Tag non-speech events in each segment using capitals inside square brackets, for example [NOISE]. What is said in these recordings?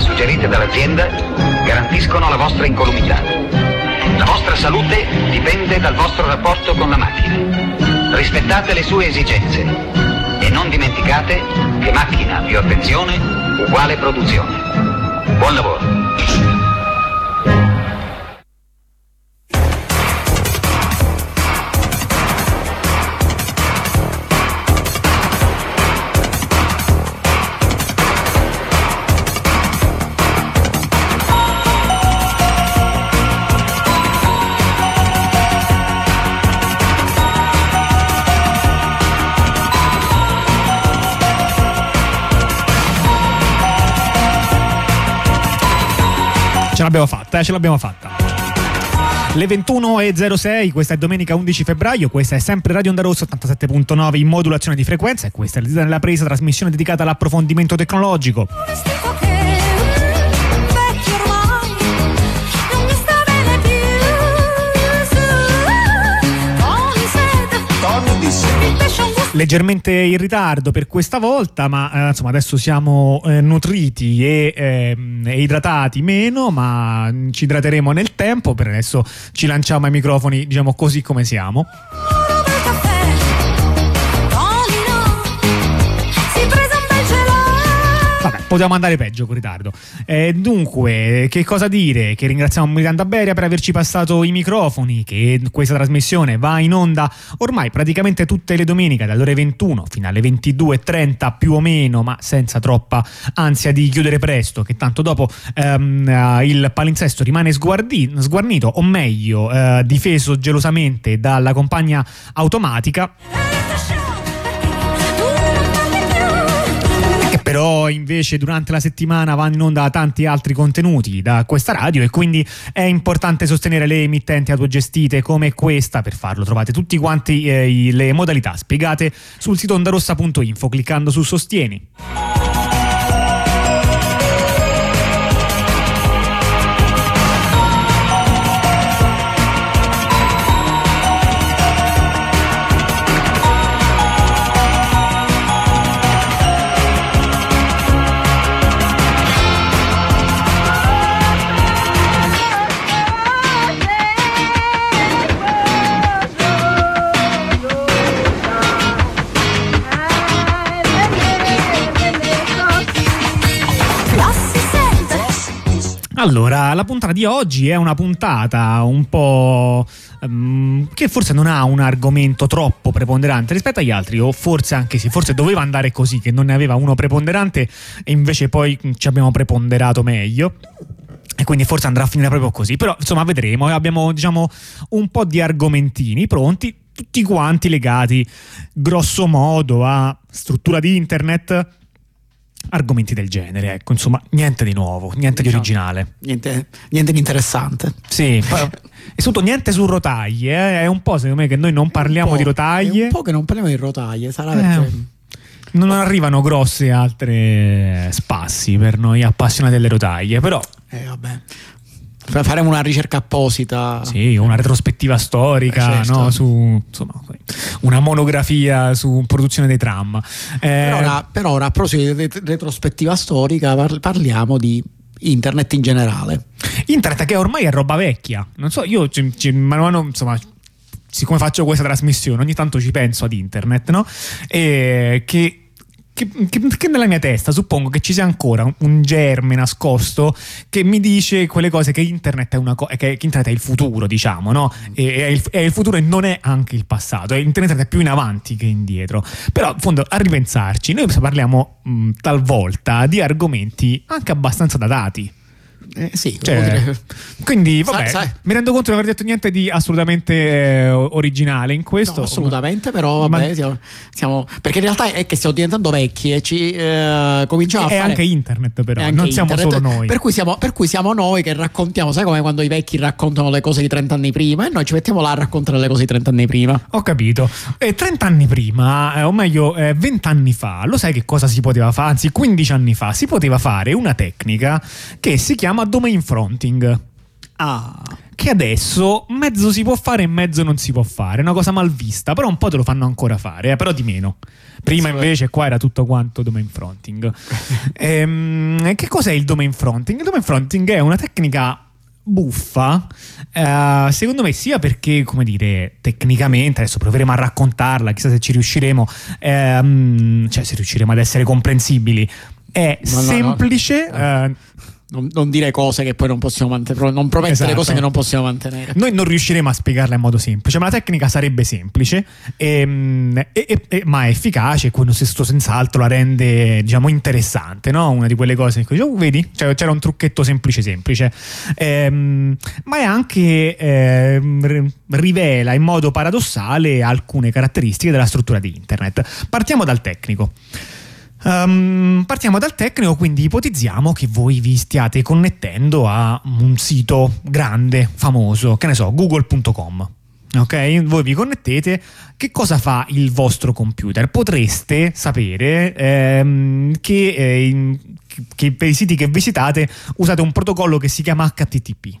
suggerite dall'azienda garantiscono la vostra incolumità. La vostra salute dipende dal vostro rapporto con la macchina. Rispettate le sue esigenze e non dimenticate che macchina più attenzione uguale produzione. Buon lavoro. L'abbiamo fatta, eh, ce l'abbiamo fatta. Le 21.06, questa è domenica 11 febbraio, questa è sempre Radio Onda Rossa 87.9 in modulazione di frequenza e questa è la presa trasmissione dedicata all'approfondimento tecnologico. Leggermente in ritardo per questa volta, ma eh, insomma adesso siamo eh, nutriti e, eh, e, idratati meno, ma ci idrateremo nel tempo. Per adesso ci lanciamo ai microfoni, diciamo così come siamo. Potevamo andare peggio con ritardo. Eh, dunque, che cosa dire? Che ringraziamo Miranda Beria per averci passato i microfoni, che questa trasmissione va in onda ormai praticamente tutte le domeniche dalle ore 21 fino alle 22.30 più o meno, ma senza troppa ansia di chiudere presto, che tanto dopo ehm, il palinsesto rimane sguardi- sguarnito, o meglio, eh, difeso gelosamente dalla compagna automatica. Però invece durante la settimana vanno in onda tanti altri contenuti da questa radio e quindi è importante sostenere le emittenti autogestite come questa. Per farlo trovate tutti quanti eh, le modalità spiegate sul sito ondarossa.info cliccando su Sostieni. Allora, la puntata di oggi è una puntata un po' um, che forse non ha un argomento troppo preponderante rispetto agli altri, o forse anche sì, forse doveva andare così, che non ne aveva uno preponderante e invece poi ci abbiamo preponderato meglio e quindi forse andrà a finire proprio così. Però insomma vedremo, abbiamo diciamo un po' di argomentini pronti, tutti quanti legati grosso modo a struttura di internet argomenti del genere, ecco, insomma, niente di nuovo, niente diciamo, di originale. Niente, niente, di interessante. Sì, [LAUGHS] e soprattutto niente su rotaie, eh? è un po' secondo me che noi non parliamo di rotaie. È un po' che non parliamo di rotaie, sarà eh, perché... Non arrivano grossi altri spassi per noi appassionati delle rotaie, però... Eh vabbè, faremo una ricerca apposita. Sì, una retrospettiva storica, eh, certo. no? su, insomma, una monografia su produzione dei tram. Eh, per, ora, per ora, a proposito di retrospettiva storica, parliamo di internet in generale. Internet che ormai è roba vecchia. Non so, io c- c- man mano, insomma, siccome faccio questa trasmissione, ogni tanto ci penso ad internet, no? E che che, che, che, nella mia testa suppongo che ci sia ancora un germe nascosto che mi dice quelle cose che internet è, una co- che, internet è il futuro, diciamo, no? E, è, il, è, il, futuro e non è anche il passato. Internet è più in avanti che indietro. Però, in fondo, a ripensarci, noi parliamo mh, talvolta di argomenti anche abbastanza datati. Eh, sì, cioè, quindi vabbè, sai, sai. mi rendo conto di non aver detto niente di assolutamente eh, originale in questo. No, assolutamente, però vabbè, Ma... siamo, siamo, perché in realtà è che stiamo diventando vecchi e ci eh, cominciamo è a fare... anche internet però, anche non siamo internet, solo noi. Per cui siamo, per cui siamo, noi che raccontiamo, sai come quando i vecchi raccontano le cose di 30 anni prima e noi ci mettiamo là a raccontare le cose di 30 anni prima. Ho capito. E 30 anni prima, eh, o meglio eh, 20 anni fa, lo sai che cosa si poteva fare? Anzi 15 anni fa, si poteva fare una tecnica che si chiama chiama domain fronting. Ah. che adesso mezzo si può fare e mezzo non si può fare. È una cosa mal vista, però un po' te lo fanno ancora fare, eh, però di meno. Prima invece qua era tutto quanto domain fronting. [LAUGHS] ehm, che cos'è il domain fronting? Il domain fronting è una tecnica buffa, eh, secondo me sia perché, come dire, tecnicamente, adesso proveremo a raccontarla, chissà se ci riusciremo, ehm, cioè se riusciremo ad essere comprensibili, è No, no, no. semplice, eh, Non, non dire cose che poi non possiamo mantenere, non promettere Esatto. cose che non possiamo mantenere. Noi non riusciremo a spiegarla in modo semplice, ma la tecnica sarebbe semplice, ehm, e- e- e- ma è efficace e questo senz'altro la rende diciamo interessante, no? Una di quelle cose in cui "Oh, vedi, Cioè, c'era un trucchetto semplice semplice, Ehm, ma è anche ri- rivela in modo paradossale alcune caratteristiche della struttura di internet. Partiamo dal tecnico. Ehm, partiamo dal tecnico, quindi ipotizziamo che voi vi stiate connettendo a un sito grande, famoso, che ne so, google.com. Ok, voi vi connettete. Che cosa fa il vostro computer? Potreste sapere ehm, che, eh, in- che per i siti che visitate usate un protocollo che si chiama HTTP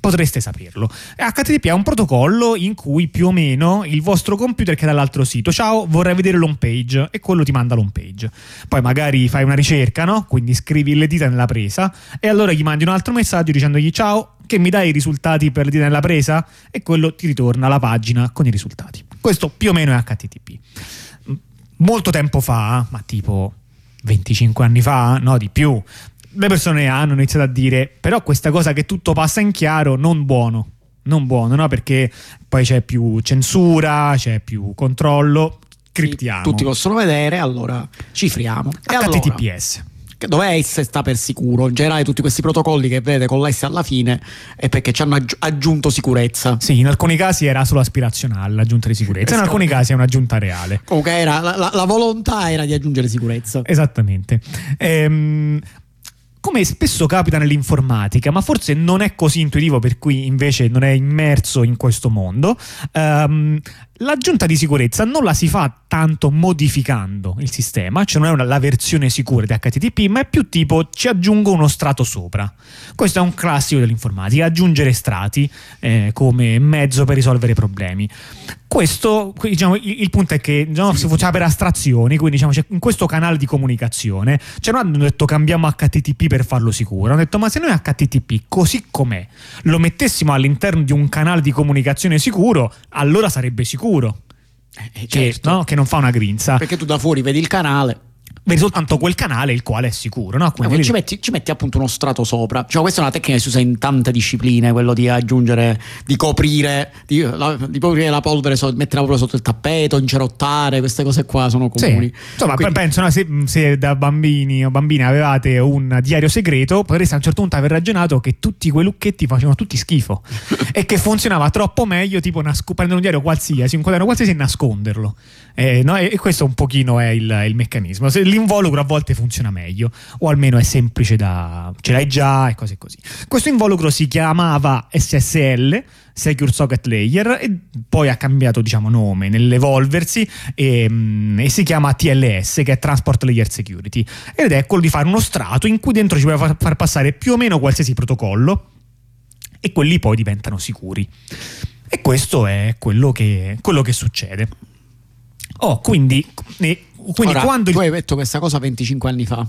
potreste saperlo. HTTP è un protocollo in cui più o meno il vostro computer che è dall'altro sito, ciao, vorrei vedere l'home page e quello ti manda l'home page. Poi magari fai una ricerca, no? Quindi scrivi le dita nella presa e allora gli mandi un altro messaggio dicendogli ciao, che mi dai i risultati per le dita nella presa e quello ti ritorna la pagina con i risultati. Questo più o meno è HTTP. Molto tempo fa, ma tipo 25 anni fa, no di più, le persone hanno iniziato a dire però questa cosa che tutto passa in chiaro non buono non buono no perché poi c'è più censura c'è più controllo criptiamo Tutti possono vedere, allora cifriamo. Allora, HTTPS che dove S sta per sicuro? In generale tutti questi protocolli che vedete con l'S alla fine è perché ci hanno aggi- aggiunto sicurezza. sì in alcuni casi era solo aspirazionale l'aggiunta di sicurezza in Esatto. alcuni casi è un'aggiunta reale Comunque era, la, la- la volontà era di aggiungere sicurezza. Esattamente. Ehm, come spesso capita nell'informatica, ma forse non è così intuitivo per cui invece non è immerso in questo mondo, ehm, l'aggiunta di sicurezza non la si fa tanto modificando il sistema, cioè non è una- la versione sicura di HTTP, ma è più tipo ci aggiungo uno strato sopra. Questo è un classico dell'informatica, aggiungere strati eh, come mezzo per risolvere problemi. Questo, diciamo, il, il punto è che diciamo, si faceva per astrazioni, quindi diciamo, c'è- in questo canale di comunicazione cioè non hanno detto cambiamo HTTP per farlo sicuro, hanno detto ma se noi HTTP così com'è lo mettessimo all'interno di un canale di comunicazione sicuro, allora sarebbe sicuro. Eh, Che, certo. no? che non fa una grinza, Perché tu da fuori vedi il canale vedi soltanto quel canale il quale è sicuro. No? Quindi poi ci, metti, ci metti appunto uno strato sopra. Cioè, questa è una tecnica che si usa in tante discipline, quello di aggiungere, di coprire, di, la, di coprire la polvere, so- mettere la polvere sotto il tappeto, incerottare, queste cose qua sono Sì. comuni. Insomma, Quindi- penso no, se, se da bambini o bambine avevate un diario segreto, potreste a un certo punto aver ragionato che tutti quei lucchetti facevano tutti schifo [LAUGHS] e che funzionava troppo meglio, tipo nasco- prendere un diario qualsiasi, un quaderno qualsiasi e nasconderlo. Eh, no? e, e questo un pochino è il, il meccanismo. L'involucro a volte funziona meglio, o almeno è semplice da. ce l'hai già e cose così. Questo involucro si chiamava SSL. Secure Socket Layer e poi ha cambiato diciamo nome nell'evolversi e, mm, e si chiama TLS che è Transport Layer Security ed è quello di fare uno strato in cui dentro ci puoi far passare più o meno qualsiasi protocollo e quelli poi diventano sicuri e questo è quello che, quello che succede oh quindi, e- quindi Ora, quando tu hai detto questa cosa 25 anni fa.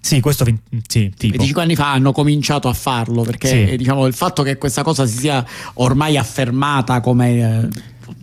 sì questo sì, tipo 25 anni fa hanno cominciato a farlo perché Sì. eh, diciamo, il fatto che questa cosa si sia ormai affermata come eh,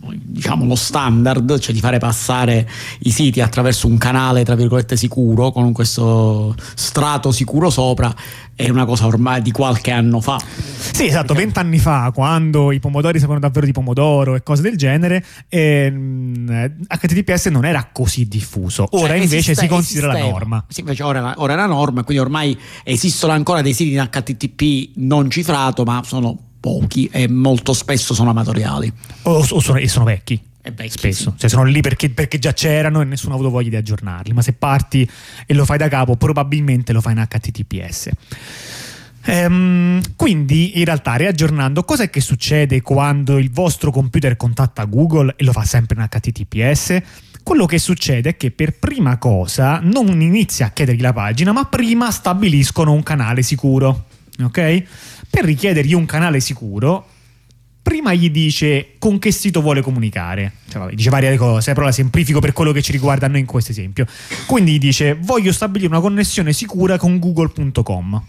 diciamo lo standard, cioè di fare passare i siti attraverso un canale tra virgolette sicuro con questo strato sicuro sopra è una cosa ormai di qualche anno fa. Sì, esatto, vent'anni fa, quando i pomodori sapevano davvero di pomodoro e cose del genere, ehm, HTTPS non era così diffuso. Ora Cioè, invece esiste- si considera la esisteva. norma. Sì, invece ora, ora è la norma, quindi ormai esistono ancora dei siti in HTTP non cifrato, ma sono pochi e molto spesso sono amatoriali. O, o sono, e sono vecchi. Vecchi, Spesso, sì. cioè sono lì perché, perché già c'erano e nessuno ha avuto voglia di aggiornarli. Ma se parti e lo fai da capo, probabilmente lo fai in HTTPS. Ehm, quindi in realtà riaggiornando, cos'è che succede quando il vostro computer contatta Google e lo fa sempre in HTTPS? Quello che succede è che per prima cosa non inizia a chiedergli la pagina, ma prima stabiliscono un canale sicuro. Ok? Per richiedergli un canale sicuro, prima gli dice con che sito vuole comunicare, cioè, vabbè, dice varie cose, però la semplifico per quello che ci riguarda noi in questo esempio. Quindi gli dice voglio stabilire una connessione sicura con google.com.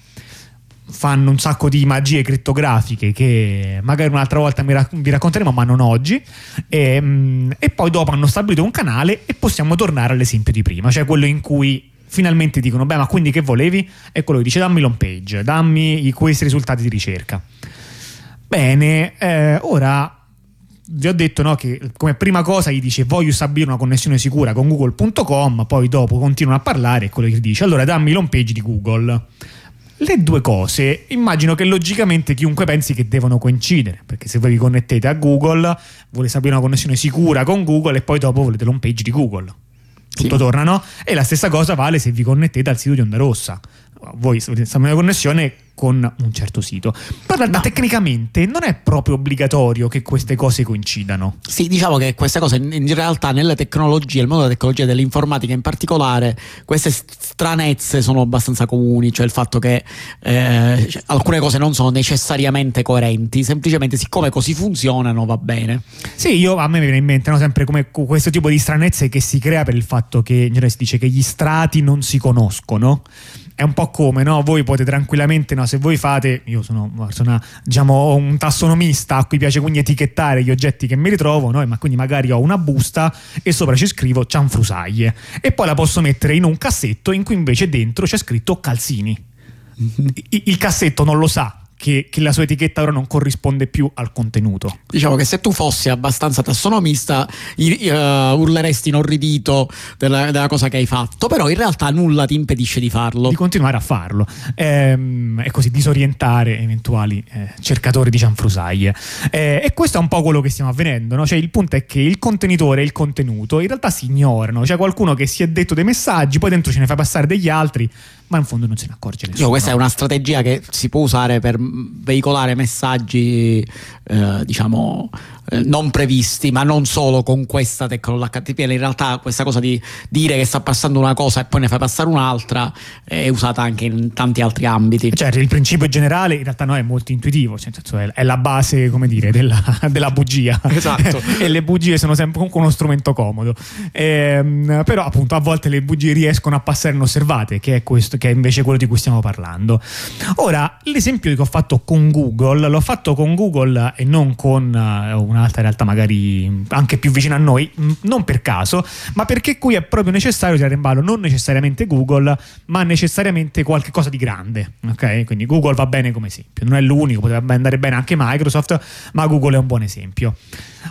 Fanno un sacco di magie crittografiche che magari un'altra volta vi racconteremo, ma non oggi. E, mm, e poi dopo hanno stabilito un canale e possiamo tornare all'esempio di prima, cioè quello in cui finalmente dicono: Beh, ma quindi che volevi? E quello che dice: Dammi l'home page, dammi questi risultati di ricerca. Bene, eh, ora vi ho detto no, che come prima cosa gli dice voglio stabilire una connessione sicura con google.com, poi dopo continuano a parlare e quello che dice allora dammi l'home page di Google. Le due cose immagino che logicamente chiunque pensi che devono coincidere, perché se voi vi connettete a Google volete stabilire una connessione sicura con Google e poi dopo volete l'home page di Google. Tutto torna, no? E la stessa cosa vale se vi connettete al sito di Onda Rossa. Voi volete stabilire una connessione con un certo sito. Però no. tecnicamente non è proprio obbligatorio che queste cose coincidano. Sì, diciamo che queste cose in realtà nelle tecnologie, il mondo della tecnologia e dell'informatica in particolare, queste stranezze sono abbastanza comuni, cioè il fatto che eh, cioè, alcune cose non sono necessariamente coerenti, semplicemente siccome così funzionano va bene. Sì, io a me mi viene in mente no, sempre come questo tipo di stranezze che si crea per il fatto che in genere si dice che gli strati non si conoscono è un po' come no? voi potete tranquillamente, no? se voi fate, io sono, sono diciamo, un tassonomista a cui piace quindi etichettare gli oggetti che mi ritrovo, no? ma quindi magari ho una busta e sopra ci scrivo cianfrusaglie e poi la posso mettere in un cassetto in cui invece dentro c'è scritto calzini. Mm-hmm. Il cassetto non lo sa che, che, la sua etichetta ora non corrisponde più al contenuto. Diciamo che se tu fossi abbastanza tassonomista uh, urleresti inorridito della, della, cosa che hai fatto, però in realtà nulla ti impedisce di farlo. Di continuare a farlo ehm, e così disorientare eventuali eh, cercatori di cianfrusaglie. Eh, e questo è un po' quello che stiamo avvenendo, no? cioè il punto è che il contenitore e il contenuto in realtà si ignorano, c'è qualcuno che si è detto dei messaggi, poi dentro ce ne fa passare degli altri, ma in fondo non se ne accorge nessuno. Io, questa è una strategia che si può usare per veicolare messaggi, eh, diciamo, eh, non previsti, ma non solo con questa tecnologia HTTPL. In realtà questa cosa di dire che sta passando una cosa e poi ne fai passare un'altra è usata anche in tanti altri ambiti. Certo, il principio generale in realtà no, è molto intuitivo, cioè, è, la base, come dire, della, [LAUGHS] della bugia. Esatto. [LAUGHS] e le bugie sono sempre comunque uno strumento comodo. Ehm, però appunto a volte le bugie riescono a passare inosservate, che è, questo, che è invece quello di cui stiamo parlando. Ora, l'esempio che ho fatto con Google, l'ho fatto con Google e non con uh, una un'altra realtà magari anche più vicina a noi, non per caso, ma perché qui è proprio necessario tirare in ballo non necessariamente Google, ma necessariamente qualche cosa di grande. Ok? Quindi Google va bene come esempio, non è l'unico, potrebbe andare bene anche Microsoft, ma Google è un buon esempio.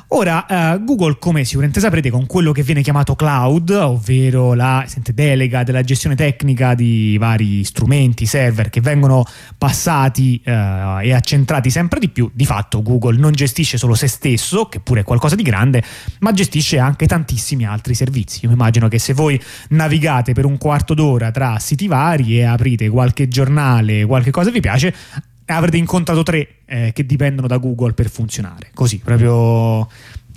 Ora, uh, Google, come sicuramente saprete, con quello che viene chiamato cloud, ovvero la delega della gestione tecnica di vari strumenti, server che vengono passati uh, e accentrati sempre di più, di fatto Google non gestisce solo se stesso, che pure è qualcosa di grande, ma gestisce anche tantissimi altri servizi. Io immagino che se voi navigate per un quarto d'ora tra siti vari e aprite qualche giornale, qualche cosa vi piace, avrete incontrato tre eh, che dipendono da Google per funzionare. Così, proprio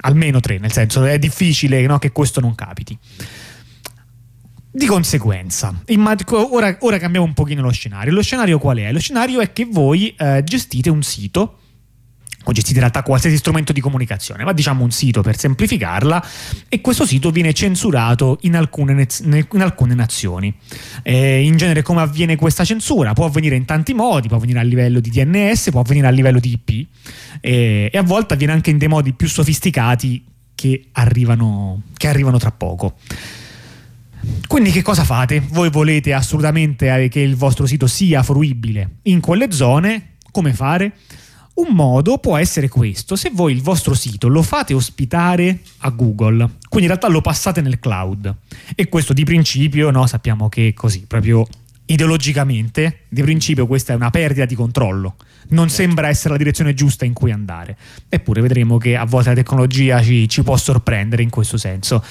almeno tre, nel senso è difficile no, che questo non capiti. Di conseguenza, ora, ora, cambiamo un pochino lo scenario. Lo scenario qual è? Lo scenario è che voi eh, gestite un sito o gestite in realtà qualsiasi strumento di comunicazione, ma diciamo un sito per semplificarla, e questo sito viene censurato in alcune, in alcune nazioni. Eh, in genere come avviene questa censura? Può avvenire in tanti modi, può avvenire a livello di DNS, può avvenire a livello di IP eh, e a volte avviene anche in dei modi più sofisticati che arrivano, che arrivano tra poco. Quindi che cosa fate? Voi volete assolutamente che il vostro sito sia fruibile in quelle zone? Come fare? Un modo può essere questo, se voi il vostro sito lo fate ospitare a Google, quindi in realtà lo passate nel cloud. E questo di principio no, sappiamo che è così, proprio ideologicamente, di principio questa è una perdita di controllo, non certo. sembra essere la direzione giusta in cui andare, eppure vedremo che a volte la tecnologia ci, ci può sorprendere in questo senso.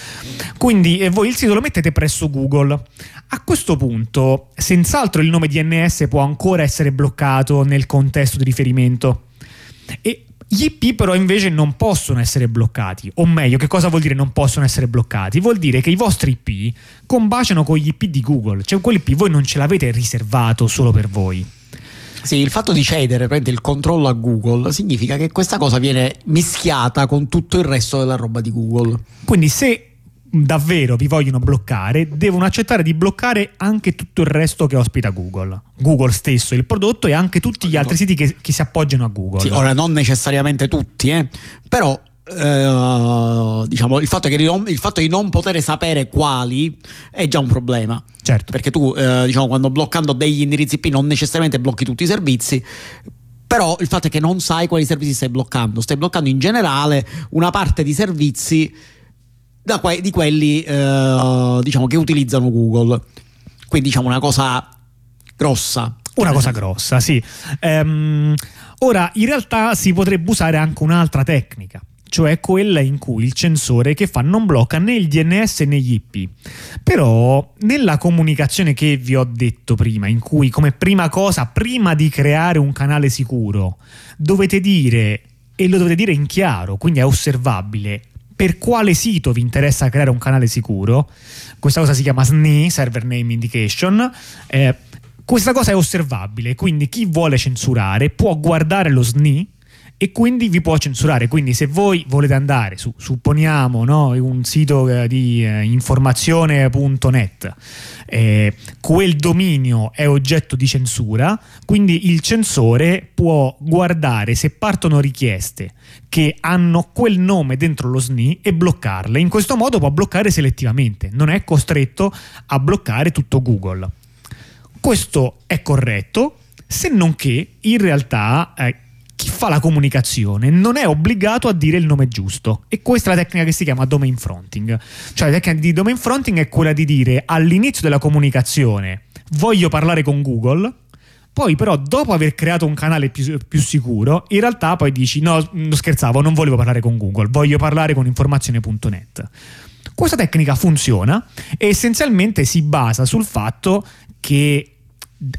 Quindi eh, voi il sito lo mettete presso Google, a questo punto senz'altro il nome DNS può ancora essere bloccato nel contesto di riferimento e gli IP però invece non possono essere bloccati, o meglio, che cosa vuol dire non possono essere bloccati? Vuol dire che i vostri IP combaciano con gli IP di Google, cioè quell'IP voi non ce l'avete riservato solo per voi. Sì, il fatto di cedere il controllo a Google significa che questa cosa viene mischiata con tutto il resto della roba di Google. Quindi se davvero vi vogliono bloccare, devono accettare di bloccare anche tutto il resto che ospita Google. Google stesso, il prodotto e anche tutti gli altri siti che, che si appoggiano a Google. Sì, ora non necessariamente tutti, eh, però Uh, diciamo, il fatto, non, il, fatto di non poter sapere quali è già un problema. Certo. Perché tu, uh, diciamo, quando bloccando degli indirizzi IP non necessariamente blocchi tutti i servizi. Però il fatto è che non sai quali servizi stai bloccando. Stai bloccando in generale una parte di servizi que- di quelli uh, diciamo, che utilizzano Google. Quindi diciamo una cosa grossa. Una cosa grossa, sì. Um, ora, in realtà si potrebbe usare anche un'altra tecnica cioè quella in cui il censore che fa non blocca né il DNS né gli IP. Però nella comunicazione che vi ho detto prima, in cui come prima cosa, prima di creare un canale sicuro, dovete dire, e lo dovete dire in chiaro, quindi è osservabile, per quale sito vi interessa creare un canale sicuro, questa cosa si chiama SNI, Server Name Indication, eh, questa cosa è osservabile, quindi chi vuole censurare può guardare lo SNI e quindi vi può censurare. Quindi, se voi volete andare su, supponiamo, no, un sito eh, di eh, informazione.net, eh, quel dominio è oggetto di censura, quindi il censore può guardare se partono richieste che hanno quel nome dentro lo SNI e bloccarle. In questo modo può bloccare selettivamente, non è costretto a bloccare tutto Google. Questo è corretto, se non che in realtà eh, chi fa la comunicazione non è obbligato a dire il nome giusto. E questa è la tecnica che si chiama domain fronting. Cioè la tecnica di domain fronting è quella di dire all'inizio della comunicazione voglio parlare con Google, poi però dopo aver creato un canale più, più, sicuro, in realtà poi dici no, scherzavo, non volevo parlare con Google, voglio parlare con informazione.net. Questa tecnica funziona e essenzialmente si basa sul fatto che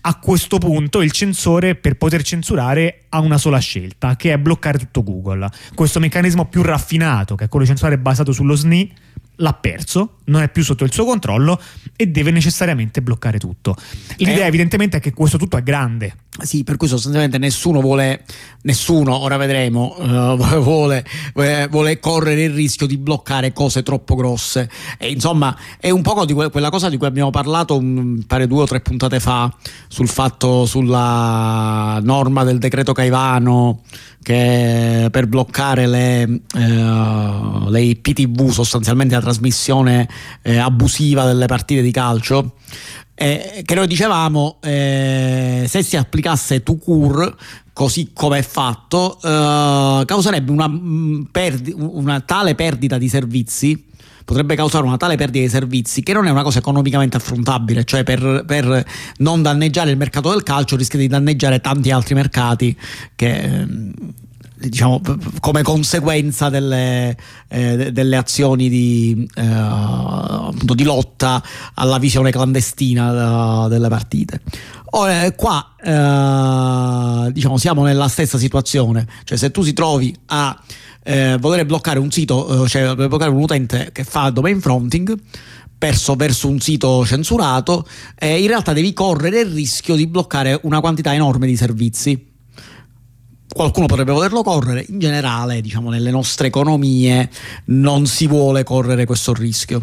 a questo punto il censore per poter censurare ha una sola scelta che è bloccare tutto Google. Questo meccanismo più raffinato che è quello di censurare basato sullo SNI l'ha perso, non è più sotto il suo controllo e deve necessariamente bloccare tutto. L'idea eh, evidentemente è che questo tutto è grande. Sì, per cui sostanzialmente nessuno vuole, nessuno, ora vedremo, uh, [LAUGHS] vuole, vuole, correre il rischio di bloccare cose troppo grosse. E, insomma, è un po' di que- quella cosa di cui abbiamo parlato, un, pare due o tre puntate fa, sul fatto, sulla norma del decreto Caivano che per bloccare le, eh, le IPTV, sostanzialmente la trasmissione eh, abusiva delle partite di calcio, eh, che noi dicevamo eh, se si applicasse to cure così come è fatto eh, causerebbe una, mm, perdi- una tale perdita di servizi potrebbe causare una tale perdita di servizi che non è una cosa economicamente affrontabile, cioè per, per non danneggiare il mercato del calcio rischia di danneggiare tanti altri mercati che ehm, diciamo, come conseguenza delle, eh, delle azioni di, eh, di, lotta alla visione clandestina uh, delle partite. Ora, eh, qua eh, diciamo, siamo nella stessa situazione, cioè se tu si trovi a eh, voler bloccare un sito, eh, cioè bloccare un utente che fa domain fronting, perso verso un sito censurato, eh, in realtà devi correre il rischio di bloccare una quantità enorme di servizi. Qualcuno potrebbe volerlo correre, in generale, diciamo, nelle nostre economie non si vuole correre questo rischio.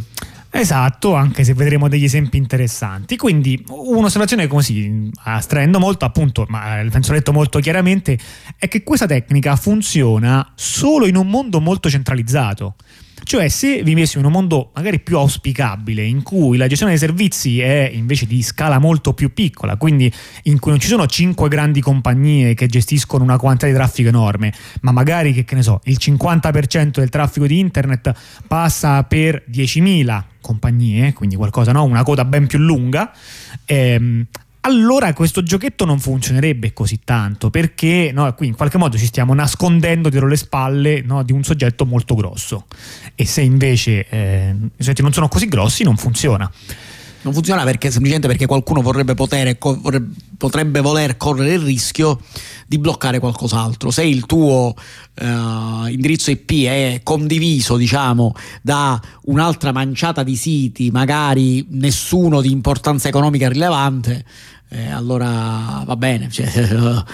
Esatto, anche se vedremo degli esempi interessanti. Quindi un'osservazione così, astraendo molto, appunto, ma penso letto molto chiaramente, è che questa tecnica funziona solo in un mondo molto centralizzato. Cioè, se vivessimo in un mondo magari più auspicabile, in cui la gestione dei servizi è invece di scala molto più piccola, quindi in cui non ci sono cinque grandi compagnie che gestiscono una quantità di traffico enorme, ma magari che, che ne so, il 50% del traffico di internet passa per 10.000 compagnie, quindi qualcosa, no? una coda ben più lunga. Ehm, allora questo giochetto non funzionerebbe così tanto perché no, qui in qualche modo ci stiamo nascondendo dietro le spalle no, di un soggetto molto grosso e se invece eh, i soggetti non sono così grossi non funziona. Non funziona perché semplicemente perché qualcuno vorrebbe, potere, co- vorrebbe, potrebbe voler correre il rischio di bloccare qualcos'altro. Se il tuo uh, indirizzo IP è condiviso, diciamo, da un'altra manciata di siti, magari nessuno di importanza economica rilevante, eh, allora va bene, cioè, [LAUGHS]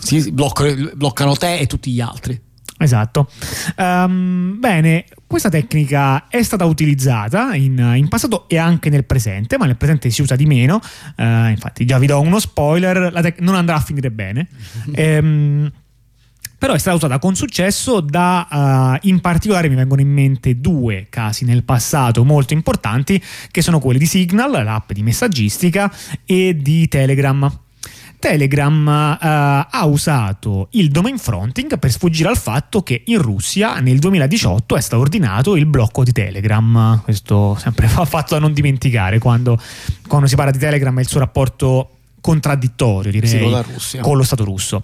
si bloccano, bloccano te e tutti gli altri. Esatto. Um, bene, questa tecnica è stata utilizzata in, in, passato e anche nel presente, ma nel presente si usa di meno. Uh, infatti, già vi do uno spoiler: la tec- non andrà a finire bene. um, [LAUGHS] però è stata usata con successo da uh, in particolare mi vengono in mente due casi nel passato molto importanti che sono quelli di Signal, l'app di messaggistica e di Telegram. Telegram uh, ha usato il domain fronting per sfuggire al fatto che in Russia nel 2018 è stato ordinato il blocco di Telegram. Questo sempre [LAUGHS] fa fatto da non dimenticare quando, quando si parla di Telegram e il suo rapporto contraddittorio direi sì, con, con, lo Stato russo.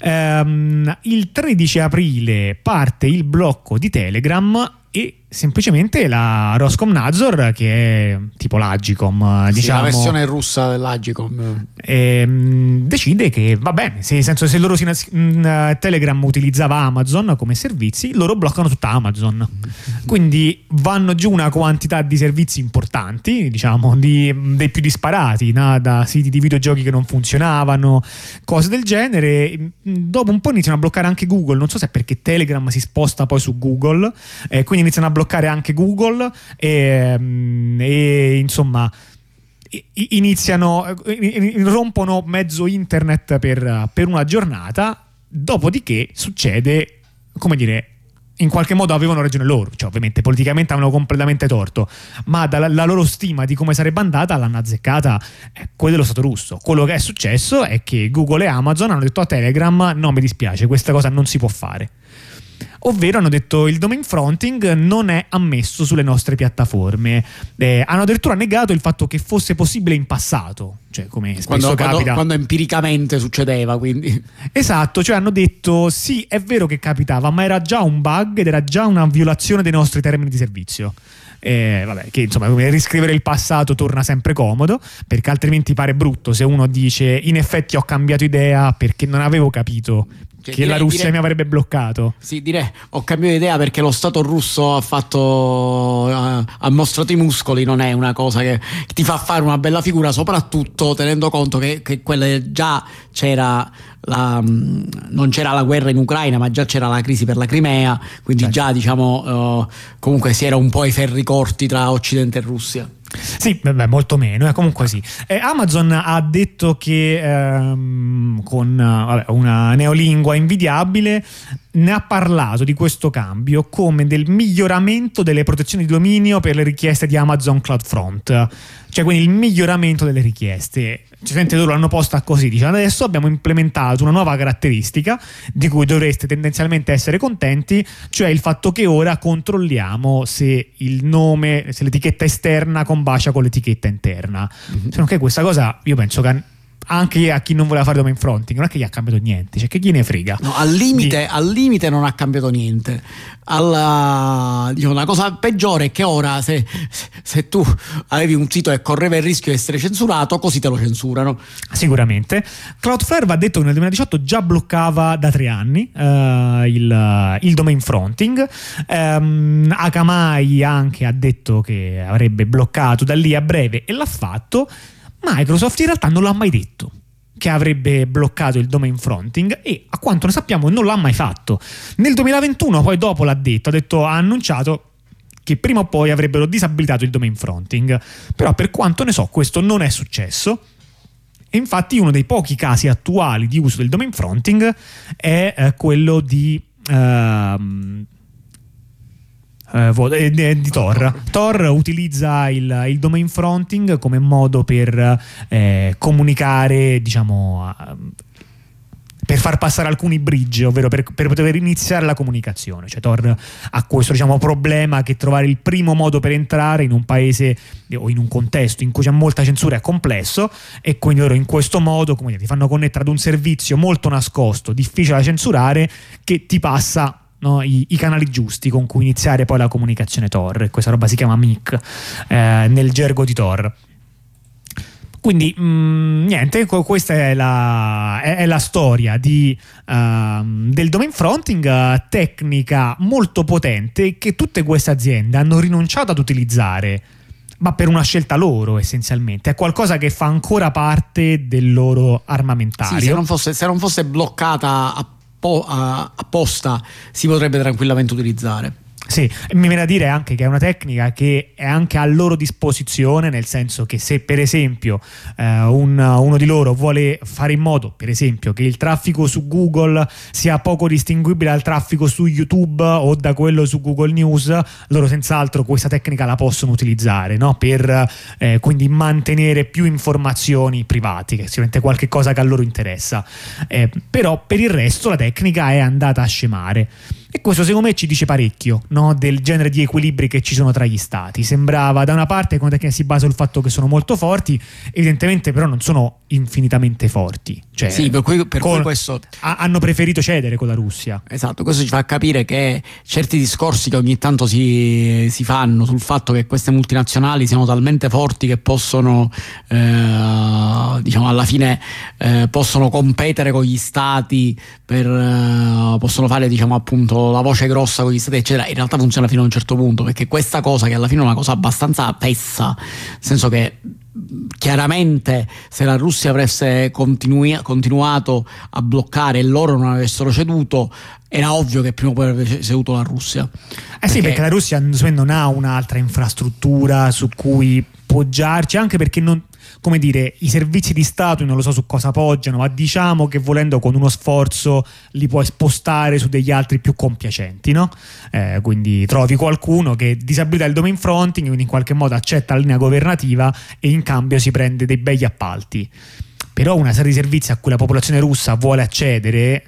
Um, il 13 aprile parte il blocco di Telegram e semplicemente la Roskomnadzor che è tipo l'Agicom sì, diciamo, la versione russa dell'Agicom. Ehm, decide che va bene se, senso, se loro in, Telegram utilizzava Amazon come servizi loro bloccano tutta Amazon. [LAUGHS] Quindi vanno giù una quantità di servizi importanti diciamo di, dei più disparati no? da siti di videogiochi che non funzionavano cose del genere. Dopo un po' iniziano a bloccare anche Google non so se è perché Telegram si sposta poi su Google eh, quindi iniziano a bloccare bloccare anche Google e, mm, e insomma iniziano, rompono mezzo internet per, per, una giornata, dopodiché succede, come dire, in qualche modo avevano ragione loro, cioè ovviamente politicamente avevano completamente torto, ma dalla loro stima di come sarebbe andata l'hanno azzeccata. Eh, quello dello Stato russo. Quello che è successo è che Google e Amazon hanno detto a Telegram no mi dispiace, questa cosa non si può fare ovvero hanno detto il domain fronting non è ammesso sulle nostre piattaforme. Eh, hanno addirittura negato il fatto che fosse possibile in passato, cioè come spesso quando, capita. Quando, quando empiricamente succedeva, quindi. Esatto, cioè hanno detto sì, è vero che capitava, ma era già un bug ed era già una violazione dei nostri termini di servizio. Eh, vabbè, che insomma riscrivere il passato torna sempre comodo perché altrimenti pare brutto se uno dice in effetti ho cambiato idea perché non avevo capito cioè, che direi, la Russia direi, mi avrebbe bloccato. Sì, direi ho cambiato idea perché lo Stato russo ha fatto ha mostrato i muscoli, non è una cosa che, ti fa fare una bella figura, soprattutto tenendo conto che, che già c'era la, non c'era la guerra in Ucraina, ma già c'era la crisi per la Crimea, quindi certo. già diciamo uh, comunque si era un po' ai ferri corti tra Occidente e Russia. Sì, beh, molto meno, eh, comunque sì. Eh, Amazon ha detto che ehm, con vabbè, una neolingua invidiabile ne ha parlato di questo cambio come del miglioramento delle protezioni di dominio per le richieste di Amazon CloudFront, cioè quindi il miglioramento delle richieste. Sente loro l'hanno posta così, dice adesso abbiamo implementato una nuova caratteristica di cui dovreste tendenzialmente essere contenti, cioè il fatto che ora controlliamo se il nome, se l'etichetta esterna combacia con l'etichetta interna. Mm-hmm. Se non che questa cosa io penso che anche a chi non voleva fare domain fronting, non è che gli ha cambiato niente, cioè che chi ne frega. No, al limite, Di... al limite non ha cambiato niente. Alla, diciamo, la cosa peggiore è che ora se, se, tu avevi un sito e correva il rischio di essere censurato, così te lo censurano. Sicuramente. Cloudflare va detto che nel 2018 già bloccava da tre anni uh, il, il, domain fronting. Um, Akamai anche ha detto che avrebbe bloccato da lì a breve e l'ha fatto. Microsoft in realtà non l'ha mai detto che avrebbe bloccato il domain fronting e a quanto ne sappiamo non l'ha mai fatto. Nel 2021 poi dopo l'ha detto, ha, detto, ha annunciato che prima o poi avrebbero disabilitato il domain fronting, però per quanto ne so questo non è successo. E infatti uno dei pochi casi attuali di uso del domain fronting è eh, quello di... Uh, eh, eh di Tor. Tor utilizza il, il, domain fronting come modo per eh, comunicare, diciamo, per far passare alcuni bridge, ovvero per, per, poter iniziare la comunicazione. Cioè Tor ha questo diciamo, problema che trovare il primo modo per entrare in un paese o in un contesto in cui c'è molta censura è complesso e quindi loro in questo modo come dire, ti fanno connettere ad un servizio molto nascosto, difficile da censurare, che ti passa no? I, I, canali giusti con cui iniziare poi la comunicazione Tor. Questa roba si chiama MIC eh, nel gergo di Tor. Quindi mh, mm, niente, questa è la, è, è la storia di, uh, del domain fronting, tecnica molto potente che tutte queste aziende hanno rinunciato ad utilizzare ma per una scelta loro essenzialmente. È qualcosa che fa ancora parte del loro armamentario. Sì, se, non fosse, se non fosse bloccata apposta si potrebbe tranquillamente utilizzare. Sì, mi viene a dire anche che è una tecnica che è anche a loro disposizione, nel senso che se per esempio eh, un, uno di loro vuole fare in modo, per esempio, che il traffico su Google sia poco distinguibile dal traffico su YouTube o da quello su Google News, loro senz'altro questa tecnica la possono utilizzare no? per eh, quindi mantenere più informazioni private, che è sicuramente qualche cosa che a loro interessa. Eh, però per il resto la tecnica è andata a scemare. E questo secondo me ci dice parecchio no? del genere di equilibri che ci sono tra gli stati. Sembrava da una parte che si basa sul fatto che sono molto forti, evidentemente però non sono infinitamente forti. Cioè, sì, per cui, per cui questo... hanno preferito cedere con la Russia. Esatto, questo ci fa capire che certi discorsi che ogni tanto si, si fanno sul fatto che queste multinazionali siano talmente forti che possono, eh, diciamo, alla fine eh, possono competere con gli stati, per, eh, possono fare, diciamo, appunto la voce grossa con gli stati, eccetera, in realtà funziona fino a un certo punto, perché questa cosa, che alla fine è una cosa abbastanza pessa, nel senso che chiaramente se la Russia avesse continui- continuato a bloccare e loro non avessero ceduto era ovvio che prima o poi avrebbe ceduto la Russia. Eh sì perché la Russia non ha un'altra infrastruttura su cui poggiarci anche perché non, come dire, i servizi di Stato, non lo so su cosa poggiano, ma diciamo che volendo con uno sforzo li puoi spostare su degli altri più compiacenti, no? Eh, quindi trovi qualcuno che disabilita il domain fronting, quindi in qualche modo accetta la linea governativa e in cambio si prende dei begli appalti. Però una serie di servizi a cui la popolazione russa vuole accedere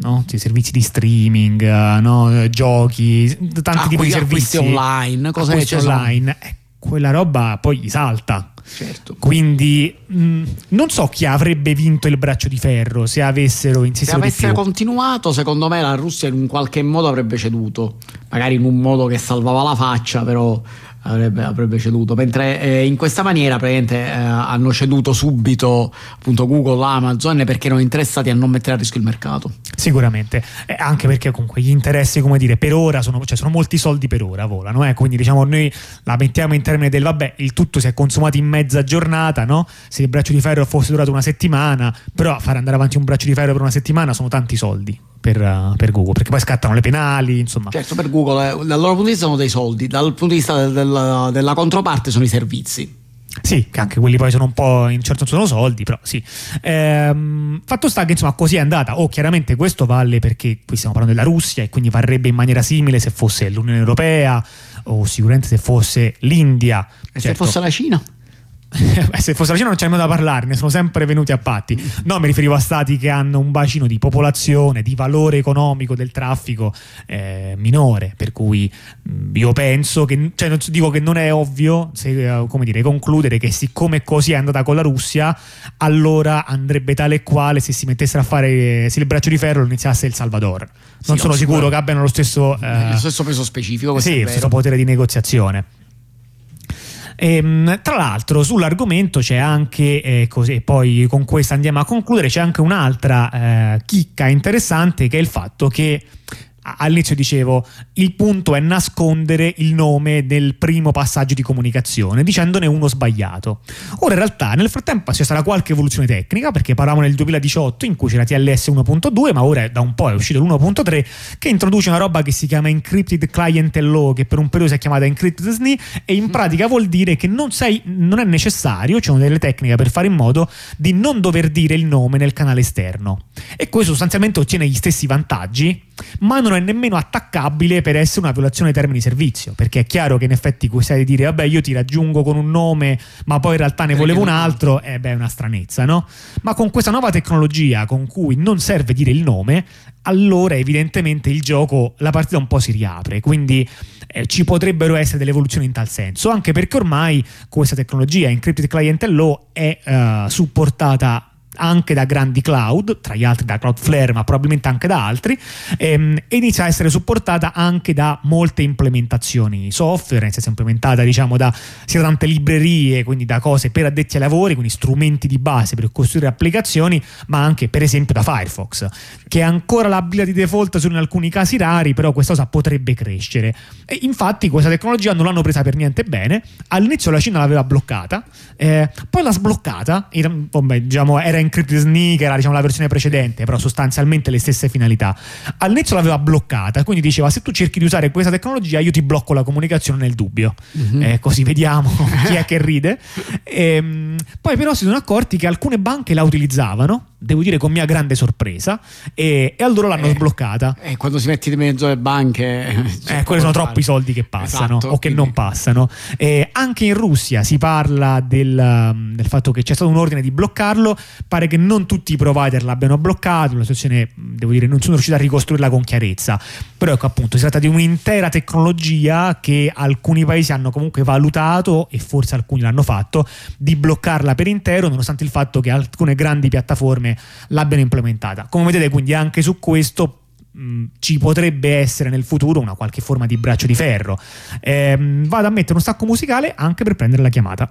no? servizi di streaming, no? giochi, tanti ah, tipi di servizi online, cose online. Eh, quella roba poi gli salta. Certo. Quindi mh, mm, non so chi avrebbe vinto il braccio di ferro se avessero insistito. Se avesse continuato, secondo me la Russia in un qualche modo avrebbe ceduto, magari in un modo che salvava la faccia, però avrebbe, avrebbe ceduto. Mentre eh, in questa maniera praticamente eh, hanno ceduto subito appunto Google, Amazon perché erano interessati a non mettere a rischio il mercato. Sicuramente, eh, anche perché comunque gli interessi, come dire, per ora sono, cioè sono molti soldi per ora, volano, eh? quindi diciamo noi la mettiamo in termini del vabbè, il tutto si è consumato in mezza giornata, no? Se il braccio di ferro fosse durato una settimana, però fare andare avanti un braccio di ferro per una settimana sono tanti soldi per, uh, per, Google, perché poi scattano le penali, insomma. Certo, per Google eh, dal loro punto di vista sono dei soldi, dal punto di vista del, del, della controparte sono i servizi. Sì, che anche quelli poi sono un po' in certo senso sono soldi, però sì. Ehm, fatto sta che insomma così è andata. O oh, chiaramente questo vale perché qui stiamo parlando della Russia e quindi varrebbe in maniera simile se fosse l'Unione Europea o sicuramente se fosse l'India. E certo. se fosse la Cina? Se fosse la Cina non c'è nulla da parlare, ne sono sempre venuti a patti. No, mi riferivo a stati che hanno un bacino di popolazione, di valore economico del traffico eh, minore, per cui io penso che, cioè dico che non è ovvio, se, eh, come dire, concludere che siccome così è andata con la Russia, allora andrebbe tale e quale se si mettessero a fare, se il braccio di ferro lo iniziasse il Salvador. Non sì, sono sicuro che abbiano lo stesso, eh, lo stesso peso specifico. Sì, lo stesso potere di negoziazione. E, ehm, tra l'altro sull'argomento c'è anche, eh, così, poi con questo andiamo a concludere, c'è anche un'altra eh, chicca interessante che è il fatto che all'inizio dicevo il punto è nascondere il nome del primo passaggio di comunicazione dicendone uno sbagliato. Ora in realtà nel frattempo c'è stata qualche evoluzione tecnica perché parlavamo nel 2018 in cui c'era TLS 1.2 ma ora da un po' è uscito l'1.3 che introduce una roba che si chiama Encrypted Client Law che per un periodo si è chiamata Encrypted SNI e in pratica vuol dire che non, sei, non è necessario ci sono delle tecniche per fare in modo di non dover dire il nome nel canale esterno. E questo sostanzialmente ottiene gli stessi vantaggi ma non è nemmeno attaccabile per essere una violazione dei termini di servizio, perché è chiaro che in effetti sai di dire vabbè io ti raggiungo con un nome, ma poi in realtà ne volevo un altro, eh beh è una stranezza, no? Ma con questa nuova tecnologia con cui non serve dire il nome, allora evidentemente il gioco, la partita un po' si riapre, quindi eh, ci potrebbero essere delle evoluzioni in tal senso, anche perché ormai questa tecnologia Encrypted Client Law è uh, supportata anche da grandi cloud, tra gli altri da Cloudflare, ma probabilmente anche da altri, ehm, e inizia a essere supportata anche da molte implementazioni software, nel senso implementata diciamo da sia da tante librerie, quindi da cose per addetti ai lavori, quindi strumenti di base per costruire applicazioni, ma anche per esempio da Firefox, che è ancora l'abilità di default solo in alcuni casi rari, però questa cosa potrebbe crescere. E infatti questa tecnologia non l'hanno presa per niente bene, all'inizio la Cina l'aveva bloccata, eh, poi l'ha vabbè, diciamo, era encrypted sneak, era diciamo, la versione precedente, però sostanzialmente le stesse finalità. All'inizio l'aveva bloccata, quindi diceva se tu cerchi di usare questa tecnologia io ti blocco la comunicazione nel dubbio, mm-hmm. eh, così vediamo [LAUGHS] chi è che ride. E, ehm, poi però si sono accorti che alcune banche la utilizzavano devo dire con mia grande sorpresa e, e allora l'hanno eh, sbloccata. e quando si mette di mezzo le banche eh, quelli sono troppi soldi che passano esatto, o che quindi... non passano. E anche in Russia si parla del, del, fatto che c'è stato un ordine di bloccarlo. Pare che non tutti i provider l'abbiano bloccato la situazione devo dire non sono riuscito a ricostruirla con chiarezza. Però ecco appunto si tratta di un'intera tecnologia che alcuni paesi hanno comunque valutato e forse alcuni l'hanno fatto di bloccarla per intero nonostante il fatto che alcune grandi piattaforme l'abbiano implementata. Come vedete quindi anche su questo mh, ci potrebbe essere nel futuro una qualche forma di braccio di ferro. Ehm, vado a mettere uno stacco musicale anche per prendere la chiamata.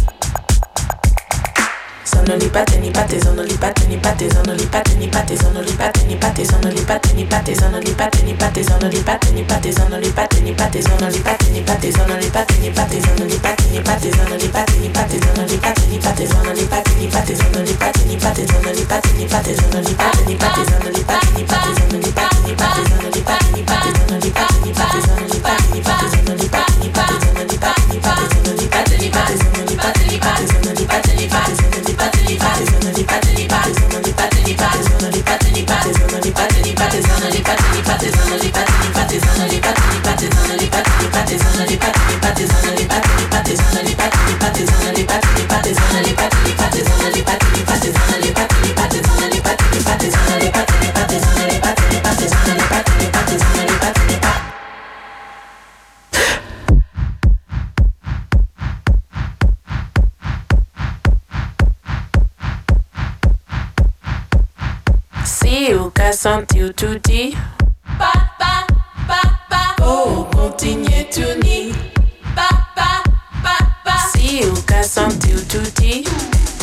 dit. Pa, pa, pa, pa. Oh, continue tout ni. Pa, pa, pa, pa. Zone li pate ni pate, zone li pate ni pate, zone li pate ni pate. Zone li pate ni pate, zone li pate ni pate, zone li pate ni pate. Te zone li pate ni pate, zone li pate ni pate, zone li pate ni pate, zone li pate ni pate, zone li pate ni pate, zone li pate ni pate, zone li pate ni pate, zone li pate ni pate, zone li pate ni pate, zone li pate ni See you guys until 2D. oh, continue to need. Pa, pa. Si ou ka sante ou touti.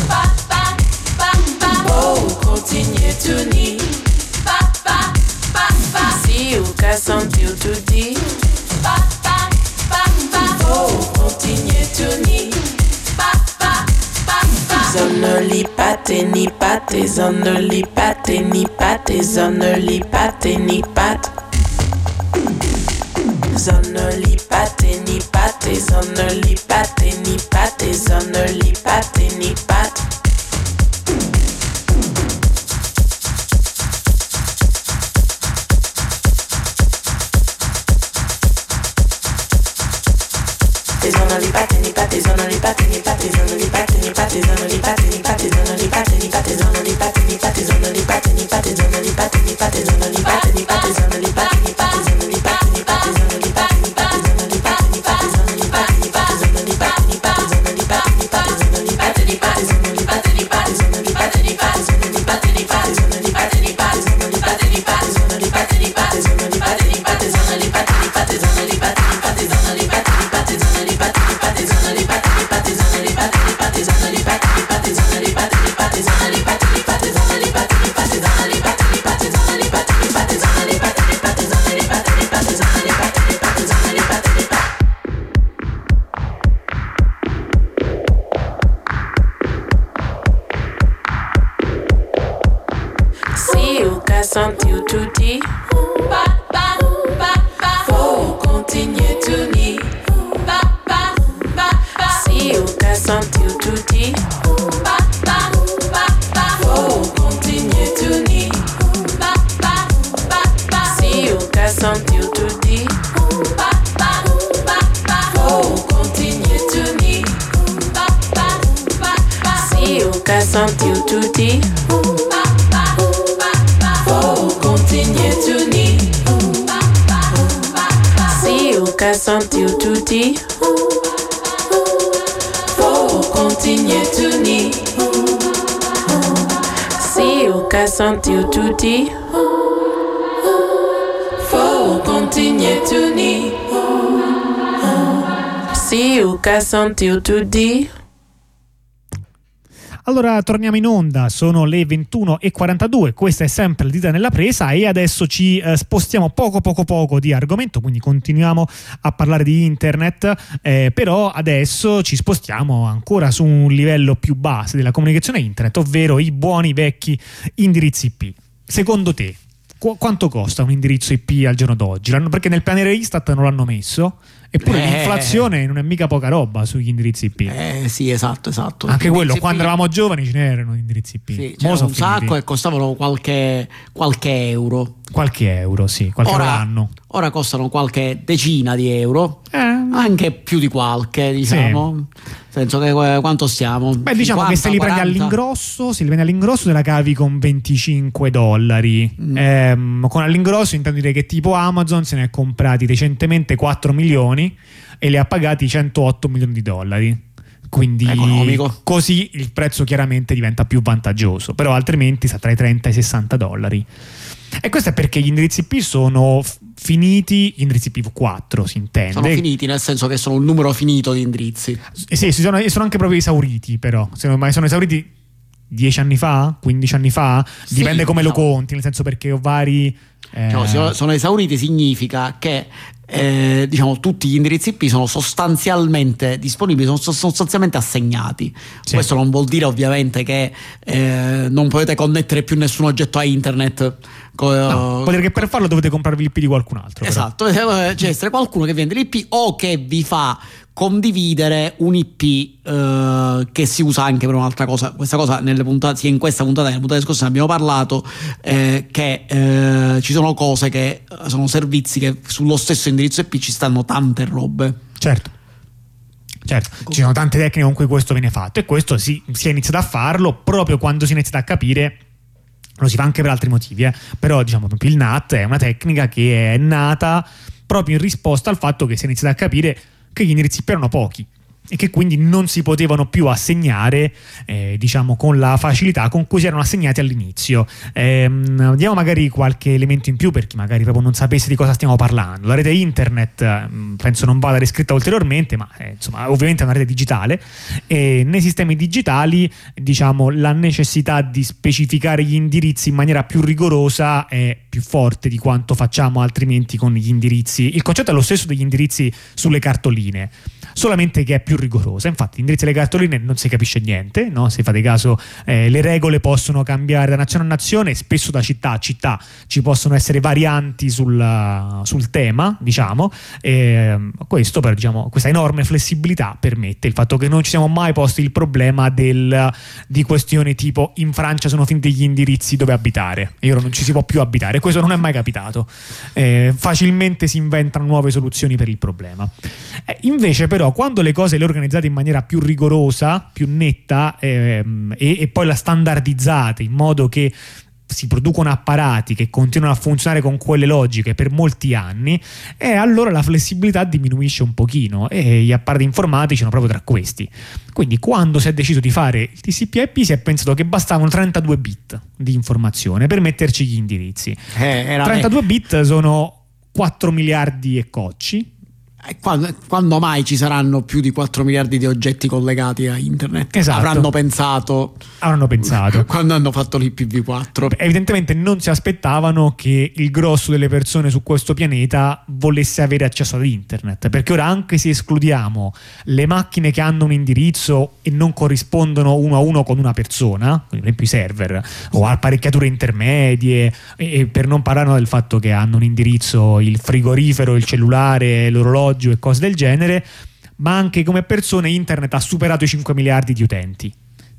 Pa, pa, pa, pa. Oh, continue to need. Pa, pa, pa, pa. Si ou ka sante ou touti. Pa, pa, pa, pa. Oh, continue to need. Pa, pa, pa, pa. Zonoli pate ni pate, zonoli pate ni pate, zonoli pate ni pate zonoli pate ni pate zonoli pate ni pate zonoli pate ni pate zonoli pate ni pate zonoli pate ni pate zonoli pate ni pate zonoli pate ni pate zonoli pate ni pate zonoli pate ni pate zonoli pate ni pate zonoli pate ni pate zonoli pate ni pate zonoli Ou tout dit. Allora torniamo in onda, sono le 21.42, questa è sempre il dita nella presa e adesso ci eh, spostiamo poco poco poco di argomento, quindi continuiamo a parlare di internet, eh, però adesso ci spostiamo ancora su un livello più base della comunicazione internet, ovvero i buoni vecchi indirizzi IP. Secondo te, qu- quanto costa un indirizzo IP al giorno d'oggi? L'hanno- perché nel pianere Istat non l'hanno messo, eppure Eh. l'inflazione non è mica poca roba sugli indirizzi IP. Eh sì, esatto, esatto. Anche quello, Indirizzi quando IP, eravamo giovani ce n'erano indirizzi IP. sì, c'era un sacco e costavano qualche, qualche euro. Qualche euro, sì, qualche euro Ora, l'anno. ora costano qualche decina di euro, Eh, anche più di qualche, diciamo. Nel senso che eh, quanto stiamo? Beh, diciamo 50, che se li prendi 40? all'ingrosso, se li prendi all'ingrosso te la cavi con 25 dollari. Mm. Ehm, con all'ingrosso intendo dire che tipo Amazon se ne ha comprati recentemente 4 milioni e li ha pagati 108 milioni di dollari. Quindi Economico. così il prezzo chiaramente diventa più vantaggioso, però altrimenti sta tra i 30 e i 60 dollari. E questo è perché gli indirizzi IP sono finiti, gli indirizzi IPv4 si intende. Sono finiti nel senso che sono un numero finito di indirizzi. Eh Sì, si sono, sono anche proprio esauriti, però. Ma sono esauriti 10 anni fa? 15 anni fa? Sì, Dipende come lo diciamo. conti, nel senso perché ho vari. eh, Cioè, sono esauriti significa che eh, diciamo, tutti gli indirizzi IP sono sostanzialmente disponibili, sono so- sostanzialmente assegnati. Sì. Questo non vuol dire ovviamente che eh, non potete connettere più nessun oggetto a internet. co- no, vuol dire che per farlo dovete comprarvi l'IP di qualcun altro. però. Esatto, eh, c'è essere qualcuno che vende l'IP o che vi fa condividere un IP eh, che si usa anche per un'altra cosa. Questa cosa nelle puntate, sia in questa puntata che nelle puntate scorse ne abbiamo parlato, eh, che eh, ci sono cose che eh, sono servizi che sullo stesso indirizzo IP ci stanno tante robe. Certo. Certo, ci sono tante tecniche con cui questo viene fatto e questo si, si è iniziato a farlo proprio quando si è iniziato a capire lo si fa anche per altri motivi, eh. però diciamo il NAT è una tecnica che è nata proprio in risposta al fatto che si è iniziato a capire che gli indirizzi IP erano pochi. E che quindi non si potevano più assegnare eh, diciamo con la facilità con cui si erano assegnati all'inizio. Ehm, diamo magari qualche elemento in più per chi magari proprio non sapesse di cosa stiamo parlando. La rete internet mh, penso non vada descritta ulteriormente ma eh, insomma ovviamente è una rete digitale e nei sistemi digitali diciamo la necessità di specificare gli indirizzi in maniera più rigorosa è più forte di quanto facciamo altrimenti con gli indirizzi. Il concetto è lo stesso degli indirizzi sulle cartoline solamente che è più rigorosa. Infatti, indirizzi delle cartoline non si capisce niente, no? se fate caso eh, le regole possono cambiare da nazione a nazione, spesso da città a città ci possono essere varianti sul, sul tema, diciamo, e questo per, diciamo, questa enorme flessibilità permette il fatto che non ci siamo mai posti il problema del, di questioni tipo in Francia sono finiti gli indirizzi dove abitare ora non ci si può più abitare, questo non è mai capitato. Eh, facilmente si inventano nuove soluzioni per il problema. Eh, invece però quando le cose le organizzate in maniera più rigorosa, più netta ehm, e, e poi la standardizzate in modo che si producono apparati che continuano a funzionare con quelle logiche per molti anni e allora la flessibilità diminuisce un pochino e gli apparati informatici sono proprio tra questi. Quindi quando si è deciso di fare il TCP/IP si è pensato che bastavano 32 bit di informazione per metterci gli indirizzi. Eh, 32 bit sono 4 miliardi e cocci quando, quando, mai ci saranno più di 4 miliardi di oggetti collegati a internet? Esatto. Avranno pensato. Avranno pensato. [LAUGHS] Quando hanno fatto l'IPv4. Evidentemente non si aspettavano che il grosso delle persone su questo pianeta volesse avere accesso ad internet. Perché ora, anche se escludiamo le macchine che hanno un indirizzo e non corrispondono uno a uno con una persona, per esempio i server, o apparecchiature intermedie, e per non parlare del fatto che hanno un indirizzo il frigorifero, il cellulare, l'orologio orologio e cose del genere, ma anche come persone internet ha superato i 5 miliardi di utenti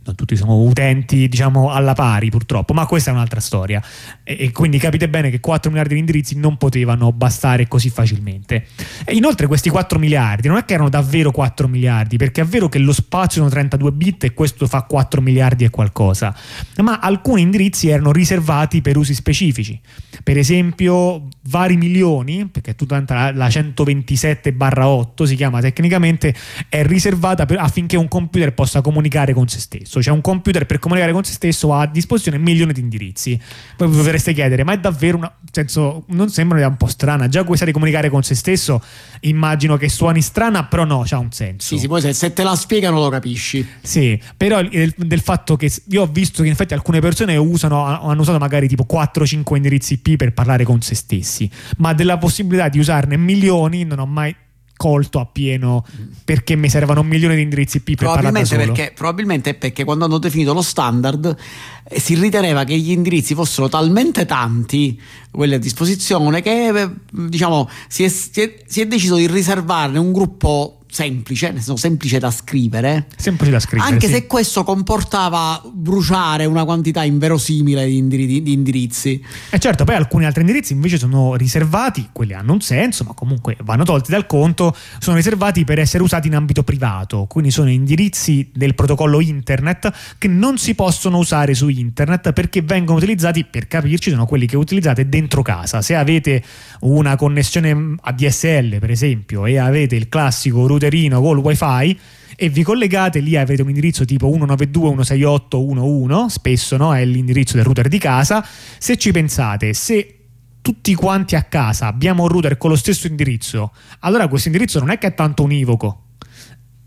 non tutti sono utenti diciamo alla pari purtroppo, ma questa è un'altra storia e, e, quindi capite bene che 4 miliardi di indirizzi non potevano bastare così facilmente. E inoltre questi 4 miliardi non è che erano davvero 4 miliardi, perché è vero che lo spazio sono 32 bit e questo fa 4 miliardi e qualcosa, ma alcuni indirizzi erano riservati per usi specifici. Per esempio vari milioni, perché tutta la, la 127-8 si chiama tecnicamente, è riservata per, affinché un computer possa comunicare con se stesso stesso, cioè un computer per comunicare con se stesso ha a disposizione milioni di indirizzi. Poi vi potreste chiedere, ma è davvero una... senso, non sembra un'idea un po' strana, già questa di comunicare con se stesso immagino che suoni strana, però no, c'ha un senso. Sì, sì, poi se, se te la spiegano lo capisci. Sì, però del, del, fatto che io ho visto che in effetti alcune persone usano, hanno usato magari tipo 4-5 indirizzi IP per parlare con se stessi, ma della possibilità di usarne milioni non ho mai colto appieno perché mi servono un milione di indirizzi IP per probabilmente perché, probabilmente perché quando hanno definito lo standard eh, si riteneva che gli indirizzi fossero talmente tanti quelli a disposizione che eh, diciamo si è, si è, si è deciso di riservarne un gruppo semplice, nel senso semplice da scrivere. Semplice da scrivere. Anche sì. se questo comportava bruciare una quantità inverosimile di, indiri- di indirizzi. E certo, poi alcuni altri indirizzi invece sono riservati, quelli hanno un senso, ma comunque vanno tolti dal conto, sono riservati per essere usati in ambito privato, quindi sono indirizzi del protocollo internet che non si possono usare su internet perché vengono utilizzati, per capirci, sono quelli che utilizzate dentro casa. Se avete una connessione ADSL, per esempio, e avete il classico router routerino col wifi e vi collegate lì avete un indirizzo tipo 192.168.1.1 spesso no? è l'indirizzo del router di casa se ci pensate se tutti quanti a casa abbiamo un router con lo stesso indirizzo allora questo indirizzo non è che è tanto univoco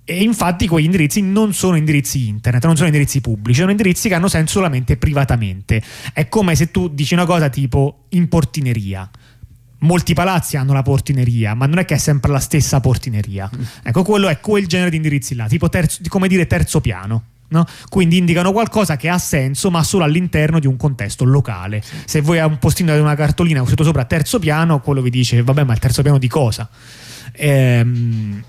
e infatti quegli indirizzi non sono indirizzi internet, non sono indirizzi pubblici, sono indirizzi che hanno senso solamente privatamente. È come se tu dici una cosa tipo in portineria molti palazzi hanno la portineria, ma non è che è sempre la stessa portineria. Mm. Ecco, quello è quel genere di indirizzi là, tipo terzo, come dire terzo piano. No? Quindi indicano qualcosa che ha senso, ma solo all'interno di un contesto locale. Se voi a un postino di una cartolina scritto sopra terzo piano, quello vi dice: Vabbè, ma il terzo piano di cosa? Ehm,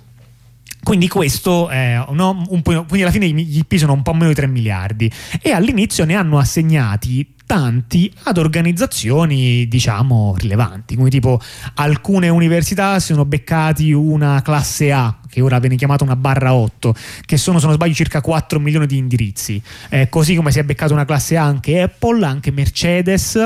quindi questo è no? quindi alla fine gli IP sono un po' meno di 3 miliardi e all'inizio ne hanno assegnati tanti ad organizzazioni diciamo rilevanti come tipo alcune università si sono beccati una classe A che ora viene chiamata una barra 8 che sono se non sbaglio circa 4 milioni di indirizzi eh, così come si è beccata una classe A anche Apple anche Mercedes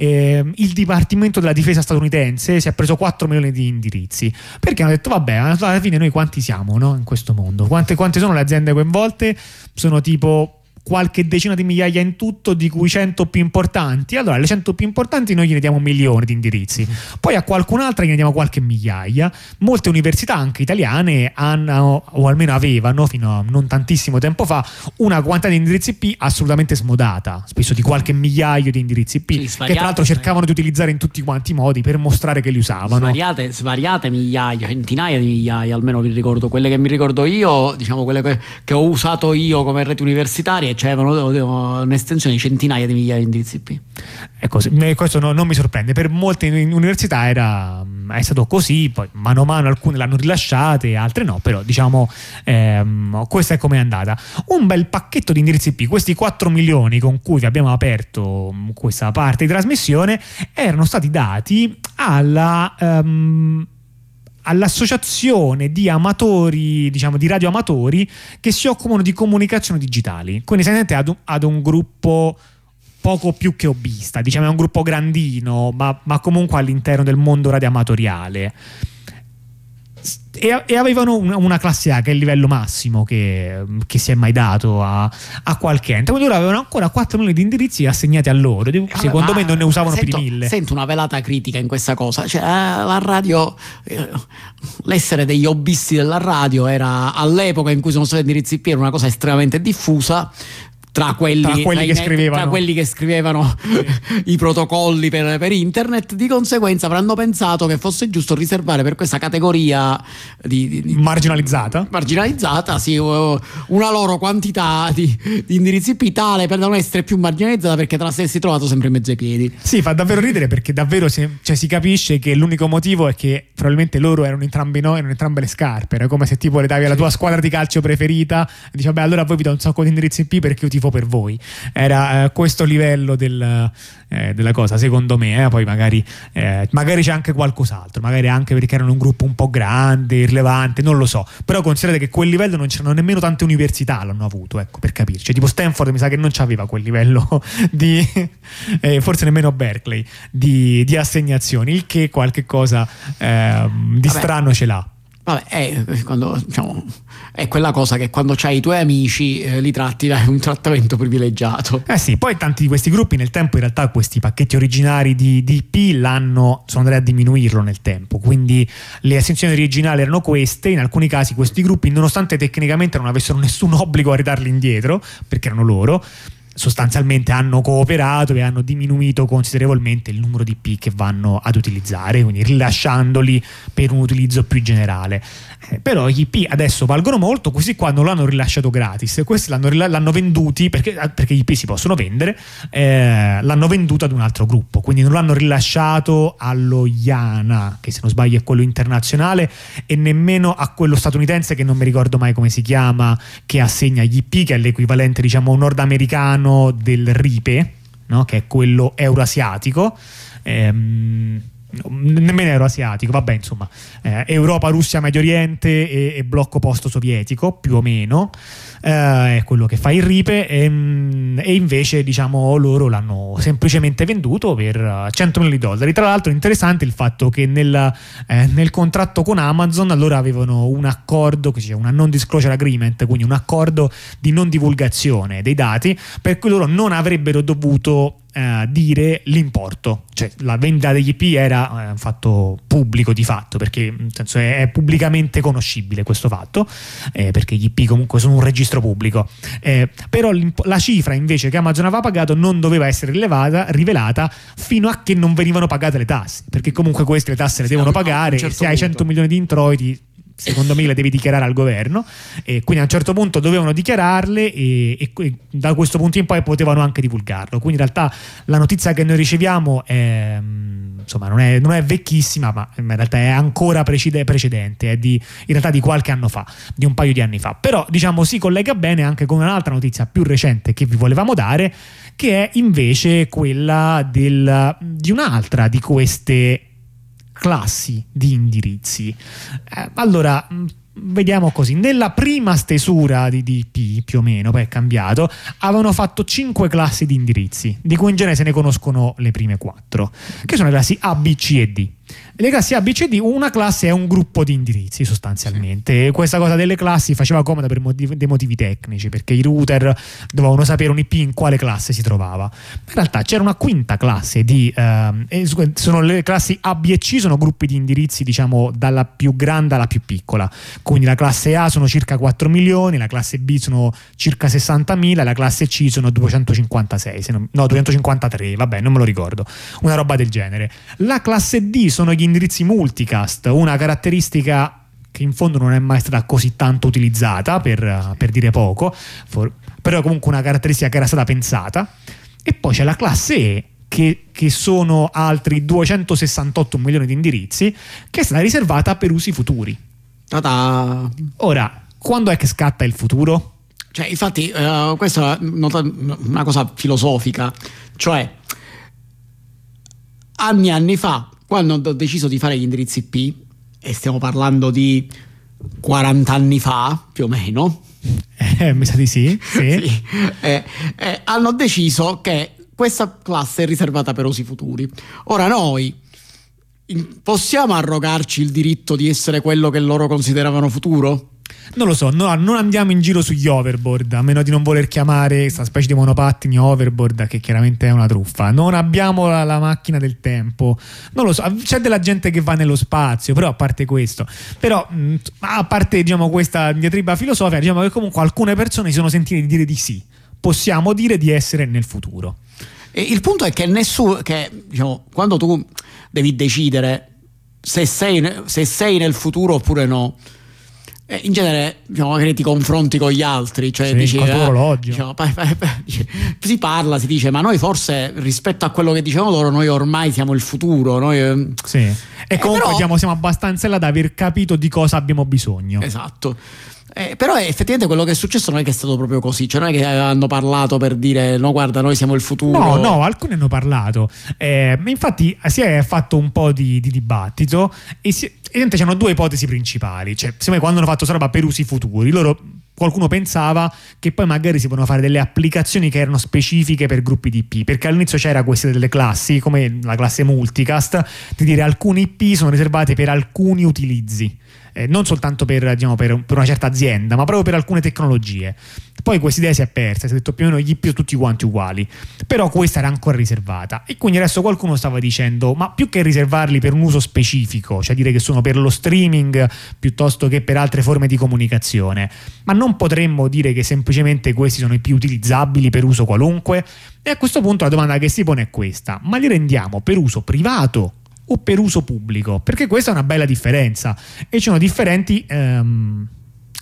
eh, il Dipartimento della Difesa statunitense si è preso 4 milioni di indirizzi perché hanno detto vabbè alla fine noi quanti siamo no? in questo mondo quante, quante sono le aziende coinvolte sono tipo qualche decina di migliaia in tutto, di cui 100 più importanti. Allora, alle 100 più importanti noi gliene diamo un milione di indirizzi, poi a qualcun'altra gliene diamo qualche migliaia. Molte università, anche italiane, hanno, o almeno avevano fino a non tantissimo tempo fa, una quantità di indirizzi IP assolutamente smodata, spesso di qualche migliaio di indirizzi IP, Sì, che tra l'altro cercavano di utilizzare in tutti quanti i modi per mostrare che li usavano. Svariate, svariate migliaia, centinaia di migliaia, almeno vi ricordo quelle che mi ricordo io, diciamo quelle che, che ho usato io come reti universitarie, cioè avevano un'estensione di centinaia di migliaia di indirizzi IP. È così. Questo no- non mi sorprende. Per molte università era, mm, è stato così, poi mano a mano alcune l'hanno rilasciate, altre no, però diciamo ehm, questa è come è andata. Un bel pacchetto di indirizzi IP, questi 4 milioni con cui vi abbiamo aperto mm, questa parte di trasmissione, erano stati dati alla... ehm, all'associazione di amatori, diciamo di radioamatori che si occupano di comunicazioni digitali. Quindi siete ad ad un gruppo poco più che hobbista, diciamo è un gruppo grandino, ma, ma comunque all'interno del mondo radioamatoriale. E, e avevano una, una classe A che è il livello massimo che, che si è mai dato a, a qualche ente. Quindi loro avevano ancora 4 milioni di indirizzi assegnati a loro. Secondo me non ne usavano sento, più di 1000. Sento una velata critica in questa cosa. Cioè, eh, la radio, eh, l'essere degli hobbisti della radio era all'epoca in cui sono stati indirizzi IP era una cosa estremamente diffusa. Tra quelli, Tra quelli che net- scrivevano. tra quelli che scrivevano [LAUGHS] i protocolli per, per internet, di conseguenza avranno pensato che fosse giusto riservare per questa categoria di, di- Marginalizzata. marginalizzata, sì, una loro quantità di, di indirizzi IP tale per non essere più marginalizzata perché te la stessi trovato sempre in mezzo ai piedi. Sì, fa davvero ridere perché davvero si, cioè, si capisce che l'unico motivo è che probabilmente loro erano entrambi noi, erano entrambe le scarpe. Era come se tipo le davi alla tua squadra di calcio preferita e dici, vabbè, allora voi vi do un sacco di indirizzi IP perché io tifo per voi. Era eh, questo livello del, eh, della cosa, secondo me. eh, Poi magari, eh, magari c'è anche qualcos'altro, magari anche perché erano un gruppo un po' grande, irrilevante, non lo so. Però considerate che quel livello non c'erano nemmeno tante università l'hanno avuto, ecco, per capirci. Tipo Stanford mi sa che non c'aveva quel livello [LAUGHS] di, eh, forse nemmeno Berkeley, di, di assegnazioni, il che qualche cosa ehm, di Vabbè. strano ce l'ha. Vabbè, è, quando, diciamo, è quella cosa che quando c'hai i tuoi amici eh, li tratti da un trattamento privilegiato. Eh sì, poi tanti di questi gruppi nel tempo in realtà questi pacchetti originari di, IP l'hanno, sono andati a diminuirlo nel tempo, quindi le estensioni originali erano queste, in alcuni casi questi gruppi nonostante tecnicamente non avessero nessun obbligo a ridarli indietro, perché erano loro, sostanzialmente hanno cooperato e hanno diminuito considerevolmente il numero di IP che vanno ad utilizzare, quindi rilasciandoli per un utilizzo più generale. Eh, però gli IP adesso valgono molto, questi qua non l'hanno rilasciato gratis, questi l'hanno, l'hanno venduti perché, ah, perché gli IP si possono vendere, eh, l'hanno venduto ad un altro gruppo, quindi non l'hanno rilasciato allo IANA, che se non sbaglio è quello internazionale, e nemmeno a quello statunitense che non mi ricordo mai come si chiama, che assegna gli IP, che è l'equivalente diciamo nordamericano del RIPE, no? che è quello euroasiatico. Ehm, nemmeno euroasiatico, vabbè, insomma, eh, Europa, Russia, Medio Oriente e, e blocco post-sovietico, più o meno, eh, è quello che fa il RIPE, e, e invece, diciamo, loro l'hanno semplicemente venduto per eh, 100 milioni di dollari. Tra l'altro, interessante il fatto che nel, eh, nel contratto con Amazon loro avevano un accordo, chiama una non disclosure agreement, quindi un accordo di non divulgazione dei dati, per cui loro non avrebbero dovuto eh, dire l'importo, cioè la vendita degli IP era eh, un fatto pubblico di fatto, perché nel senso, è, è pubblicamente conoscibile questo fatto, eh, perché gli IP comunque sono un registro pubblico. Eh, però la cifra invece che Amazon aveva pagato non doveva essere rilevata, rivelata fino a che non venivano pagate le tasse, perché comunque queste le tasse le devono pagare, certo se hai 100 punto. milioni di introiti secondo me le devi dichiarare al governo. E quindi a un certo punto dovevano dichiararle e, e da questo punto in poi potevano anche divulgarlo. Quindi in realtà la notizia che noi riceviamo è, mm, insomma non è, non è vecchissima ma in realtà è ancora precede- precedente è di, in realtà di qualche anno fa di un paio di anni fa. Però diciamo si collega bene anche con un'altra notizia più recente che vi volevamo dare che è invece quella del, di un'altra di queste classi di indirizzi. Eh, allora, mh, vediamo così, nella prima stesura di DP, più o meno, poi è cambiato, avevano fatto 5 classi di indirizzi, di cui in genere se ne conoscono le prime 4, che sono le classi A, B, C e D. Le classi A, B, C, D, una classe è un gruppo di indirizzi sostanzialmente. E questa cosa delle classi faceva comoda per motivi, dei motivi tecnici, perché i router dovevano sapere un IP in quale classe si trovava. In realtà c'era una quinta classe di... ehm, e su- sono le classi A, B e C, sono gruppi di indirizzi, diciamo, dalla più grande alla più piccola. Quindi la classe A sono circa 4 milioni, la classe B sono circa 60.000, la classe C sono 256, se non- no 253, vabbè non me lo ricordo, una roba del genere. La classe D sono gli indirizzi multicast, una caratteristica che in fondo non è mai stata così tanto utilizzata, per, per dire poco, for- però è comunque una caratteristica che era stata pensata. E poi c'è la classe E, che, che sono altri 268 milioni di indirizzi, che è stata riservata per usi futuri. Ta-ta. Ora, quando è che scatta il futuro? Cioè, infatti, eh, questa è una cosa filosofica, cioè anni e anni fa, quando ho deciso di fare gli indirizzi IP, e stiamo parlando di 40 anni fa, più o meno, Eh, mi sa di sì. sì. [LAUGHS] sì, eh, eh, hanno deciso che questa classe è riservata per usi futuri. Ora noi possiamo arrogarci il diritto di essere quello che loro consideravano futuro? Non lo so, no, non andiamo in giro sugli overboard, a meno di non voler chiamare questa specie di monopattini overboard, che chiaramente è una truffa. Non abbiamo la, la macchina del tempo. Non lo so, c'è della gente che va nello spazio, però a parte questo. Però, mh, a parte diciamo, questa diatriba filosofica, diciamo che comunque alcune persone si sono sentite di dire di sì. Possiamo dire di essere nel futuro. E il punto è che nessuno, che diciamo, quando tu devi decidere se sei, se sei nel futuro oppure no, eh, in genere diciamo, magari ti confronti con gli altri, cioè Sì, dici, eh, diciamo, pa- pa- pa- si parla, si dice, ma noi forse rispetto a quello che dicevano loro, noi ormai siamo il futuro. Noi, eh, Sì. E comunque però- diciamo, siamo abbastanza là da aver capito di cosa abbiamo bisogno. Esatto. Eh, però eh, effettivamente quello che è successo non è che è stato proprio così, cioè non è che hanno parlato per dire no guarda noi siamo il futuro. No, no, alcuni hanno parlato. Eh, infatti si è fatto un po' di, di dibattito e si, evidentemente c'erano due ipotesi principali. Cioè, secondo me quando hanno fatto questa roba per usi futuri, loro qualcuno pensava che poi magari si potevano fare delle applicazioni che erano specifiche per gruppi di IP, perché all'inizio c'era queste delle classi, come la classe multicast, di dire alcuni IP sono riservate per alcuni utilizzi. Eh, non soltanto per, diciamo, per, per una certa azienda, ma proprio per alcune tecnologie. Poi questa idea si è persa, si è detto più o meno gli sono tutti quanti uguali, però questa era ancora riservata. E quindi adesso qualcuno stava dicendo, ma più che riservarli per un uso specifico, cioè dire che sono per lo streaming piuttosto che per altre forme di comunicazione, ma non potremmo dire che semplicemente questi sono i più utilizzabili per uso qualunque? E a questo punto la domanda che si pone è questa, ma li rendiamo per uso privato o per uso pubblico? Perché questa è una bella differenza e ci sono differenti ehm,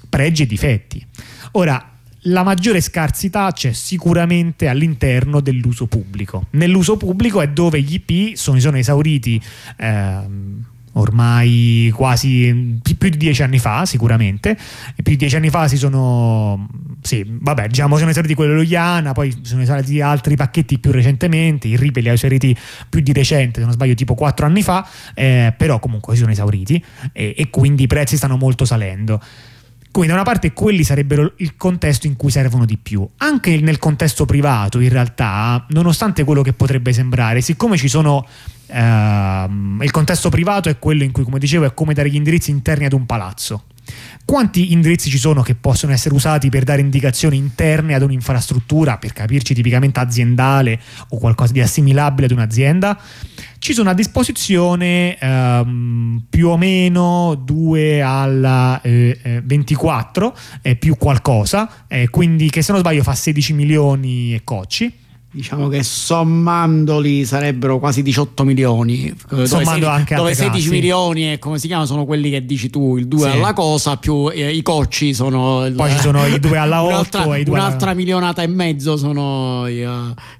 pregi e difetti. Ora, la maggiore scarsità c'è sicuramente all'interno dell'uso pubblico. Nell'uso pubblico è dove gli IP sono, sono esauriti ehm, ormai quasi pi- più di dieci anni fa, sicuramente. E più di dieci anni fa si sono. Sì, vabbè, diciamo sono esauriti quello Loiana, poi sono esauriti altri pacchetti più recentemente. Il Ripe li ha esauriti più di recente, se non sbaglio, tipo quattro anni fa, eh, però comunque si sono esauriti e, e quindi i prezzi stanno molto salendo. Quindi da una parte quelli sarebbero il contesto in cui servono di più. Anche nel contesto privato, in realtà, nonostante quello che potrebbe sembrare, siccome ci sono... ehm, il contesto privato è quello in cui, come dicevo, è come dare gli indirizzi interni ad un palazzo. Quanti indirizzi ci sono che possono essere usati per dare indicazioni interne ad un'infrastruttura, per capirci tipicamente aziendale o qualcosa di assimilabile ad un'azienda? Ci sono a disposizione ehm, più o meno 2 alla eh, eh, 24 eh, più qualcosa, eh, quindi che se non sbaglio fa 16 milioni e cocci. Diciamo che sommandoli sarebbero quasi 18 milioni. Dove, Sommando sedi- anche dove altre 16 classi. milioni e come si chiama sono quelli che dici tu, il 2 Sì. alla cosa più eh, i cocci sono il- Poi ci sono i due alla [LAUGHS] un'altra, 8 e i due alla- un'altra milionata e mezzo sono eh,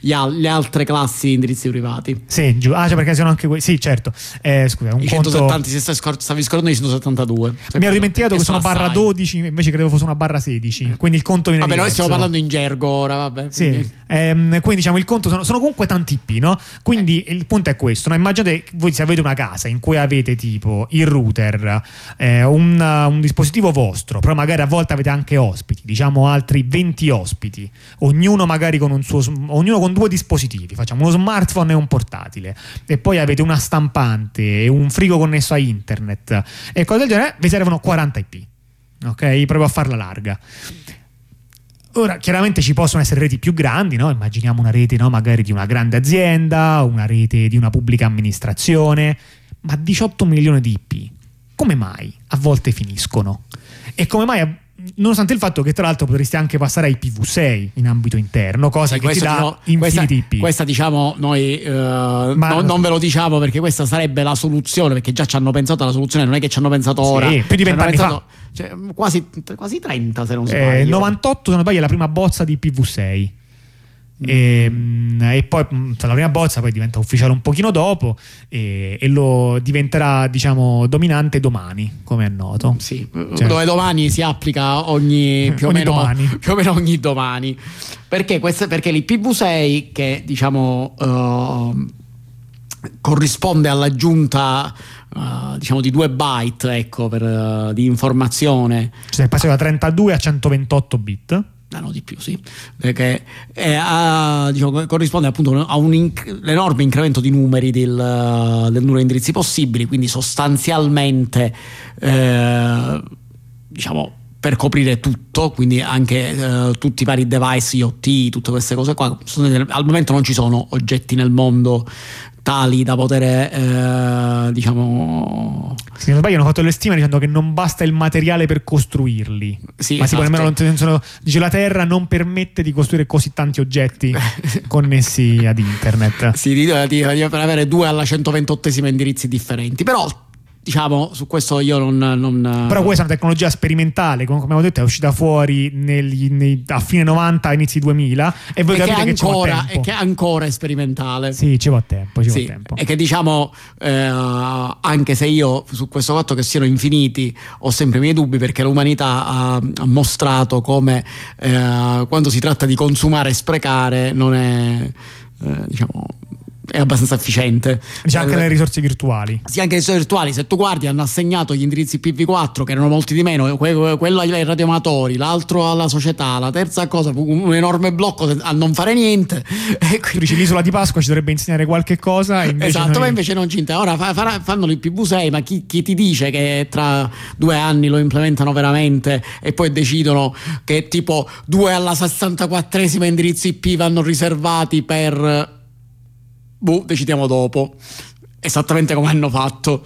gli al- le altre classi di indirizzi privati. Sì, giù. Ah, cioè perché sono anche que- Sì, certo. Eh, scusa, un I conto... 170 si sta scor- stavi scordando i 172. Mi ero dimenticato che sono sono barra assai. 12, invece credevo fosse una barra 16. Quindi il conto viene Vabbè, noi diverso. stiamo parlando in gergo ora, vabbè. Sì, quindi- ehm, quindi diciamo il conto sono, sono comunque tanti IP, no? Quindi Eh. il punto è questo, no? Immaginate voi se avete una casa in cui avete tipo il router, eh, un, un dispositivo vostro, però magari a volte avete anche ospiti, diciamo altri 20 ospiti, ognuno magari con un suo ognuno con due dispositivi, facciamo uno smartphone e un portatile e poi avete una stampante e un frigo connesso a internet e cose del genere, vi servono 40 IP. Ok, proprio a farla larga. Ora, chiaramente ci possono essere reti più grandi, no? immaginiamo una rete no? magari di una grande azienda, una rete di una pubblica amministrazione, ma 18 milioni di IP, come mai a volte finiscono? E come mai, a- nonostante il fatto che tra l'altro potresti anche passare ai PV6 in ambito interno, cosa Sì, che ti dà questa, infiniti IP. questa, diciamo noi eh, non, non ve lo diciamo perché questa sarebbe la soluzione perché già ci hanno pensato alla soluzione non è che ci hanno pensato Sì, ora. più di vent'anni pensato- cioè, quasi, quasi 30 se non Eh, sbaglio. 98 se non sbaglio è la prima bozza di PV6 e, mm, e poi mm, la prima bozza poi diventa ufficiale un pochino dopo e, e lo diventerà diciamo dominante domani come è noto Sì, Cioè- dove domani si applica ogni [LAUGHS] più, o Ogni meno, domani. [LAUGHS] più o meno ogni domani. Perché, queste- perché l'IPv6 che diciamo ehm, corrisponde all'aggiunta eh, diciamo di 2 byte ecco, per, eh, di informazione cioè passi da 32 a 128 bit Ah, no, di più, sì. Perché eh, ha- diciamo, corrisponde appunto a un inc- l'enorme incremento di numeri del, del numero di indirizzi possibili, quindi sostanzialmente eh, diciamo per coprire tutto, quindi anche eh, tutti i vari device IoT, tutte queste cose qua. Al momento non ci sono oggetti nel mondo tali da poter eh, diciamo se non sbaglio hanno fatto le stime dicendo che non basta il materiale per costruirli Sì, ma tipo esatto. non- sono- dice la Terra non permette di costruire così tanti oggetti [LAUGHS] connessi ad internet Sì, di- di- di- per avere due alla 128esima indirizzi differenti. Però, diciamo, su questo io non. non- Però questa è una tecnologia sperimentale, come abbiamo detto, è uscita fuori negli- nei- a fine 90, inizi 2000 e voi e che, capite che ci ancora, tempo. e che ancora è sperimentale. Sì, ci va tempo, ci Sì, va tempo. e che diciamo, eh, anche se io su questo fatto che siano infiniti ho sempre i miei dubbi perché l'umanità ha, ha mostrato come eh, quando si tratta di consumare e sprecare non è, eh, diciamo, è abbastanza efficiente. C'è anche Eh, le risorse virtuali. sì, anche le risorse virtuali, se tu guardi hanno assegnato gli indirizzi IPv4 che erano molti di meno, que- quello ai radioamatori, l'altro alla società, la terza cosa, un enorme blocco a non fare niente. [LAUGHS] E dici l'isola di Pasqua ci dovrebbe insegnare qualche cosa esatto, ma invece non ci interessa. Ora fa- farà- fanno l'IPv6, ma chi, chi ti dice che tra due anni lo implementano veramente e poi decidono che tipo due alla 64esima indirizzi IP vanno riservati per... Boh, decidiamo dopo. Esattamente come hanno fatto.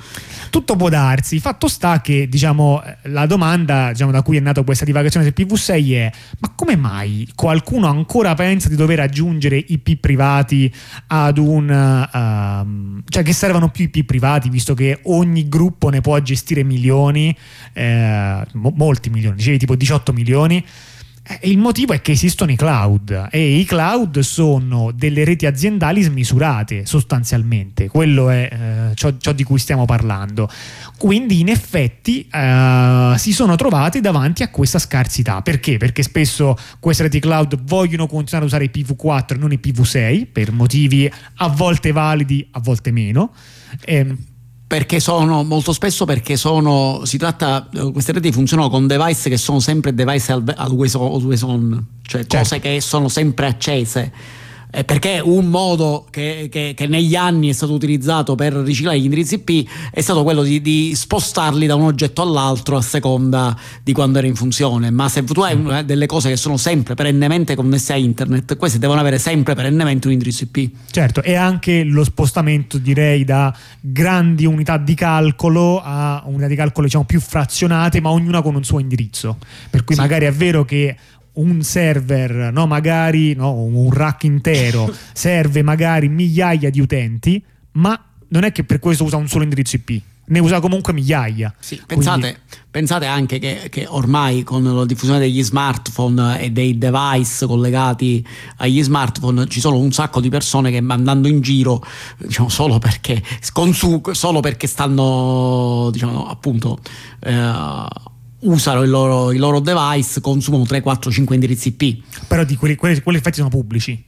Tutto può darsi. Fatto sta che, diciamo, la domanda diciamo, da cui è nata questa divagazione del PV6 è: ma come mai qualcuno ancora pensa di dover aggiungere IP privati ad un. ehm, cioè, che servano più IP privati, visto che ogni gruppo ne può gestire milioni, eh, mo- molti milioni, dicevi tipo 18 milioni. Eh, Il motivo è che esistono i cloud e i cloud sono delle reti aziendali smisurate sostanzialmente, quello è eh, ciò, ciò di cui stiamo parlando. Quindi in effetti eh, si sono trovati davanti a questa scarsità. Perché? Perché spesso queste reti cloud vogliono continuare a usare i PV4 e non i PV6 per motivi a volte validi, a volte meno. Ehm, Perché sono molto spesso perché sono si tratta eh, queste reti funzionano con device che sono sempre device al- always on, always on, cioè Certo. cose che sono sempre accese. Eh, perché un modo che, che- che negli anni è stato utilizzato per riciclare gli indirizzi IP è stato quello di, di spostarli da un oggetto all'altro a seconda di quando era in funzione. Ma se tu hai una- delle cose che sono sempre perennemente connesse a internet, queste devono avere sempre perennemente un indirizzo IP. Certo, e anche lo spostamento direi da grandi unità di calcolo a unità di calcolo diciamo più frazionate, ma ognuna con un suo indirizzo. Per cui Sì. magari è vero che un server, no, magari no, un rack intero [LAUGHS] serve magari migliaia di utenti, ma non è che per questo usa un solo indirizzo IP, ne usa comunque migliaia. Sì, Quindi- pensate, pensate anche che, che ormai con la diffusione degli smartphone e dei device collegati agli smartphone ci sono un sacco di persone che andando in giro, diciamo, solo perché, solo perché stanno, diciamo, appunto, eh, usano il loro, i loro device, consumano 3, 4, 5 indirizzi IP. però di quelli, quelli, quelli effetti sono pubblici.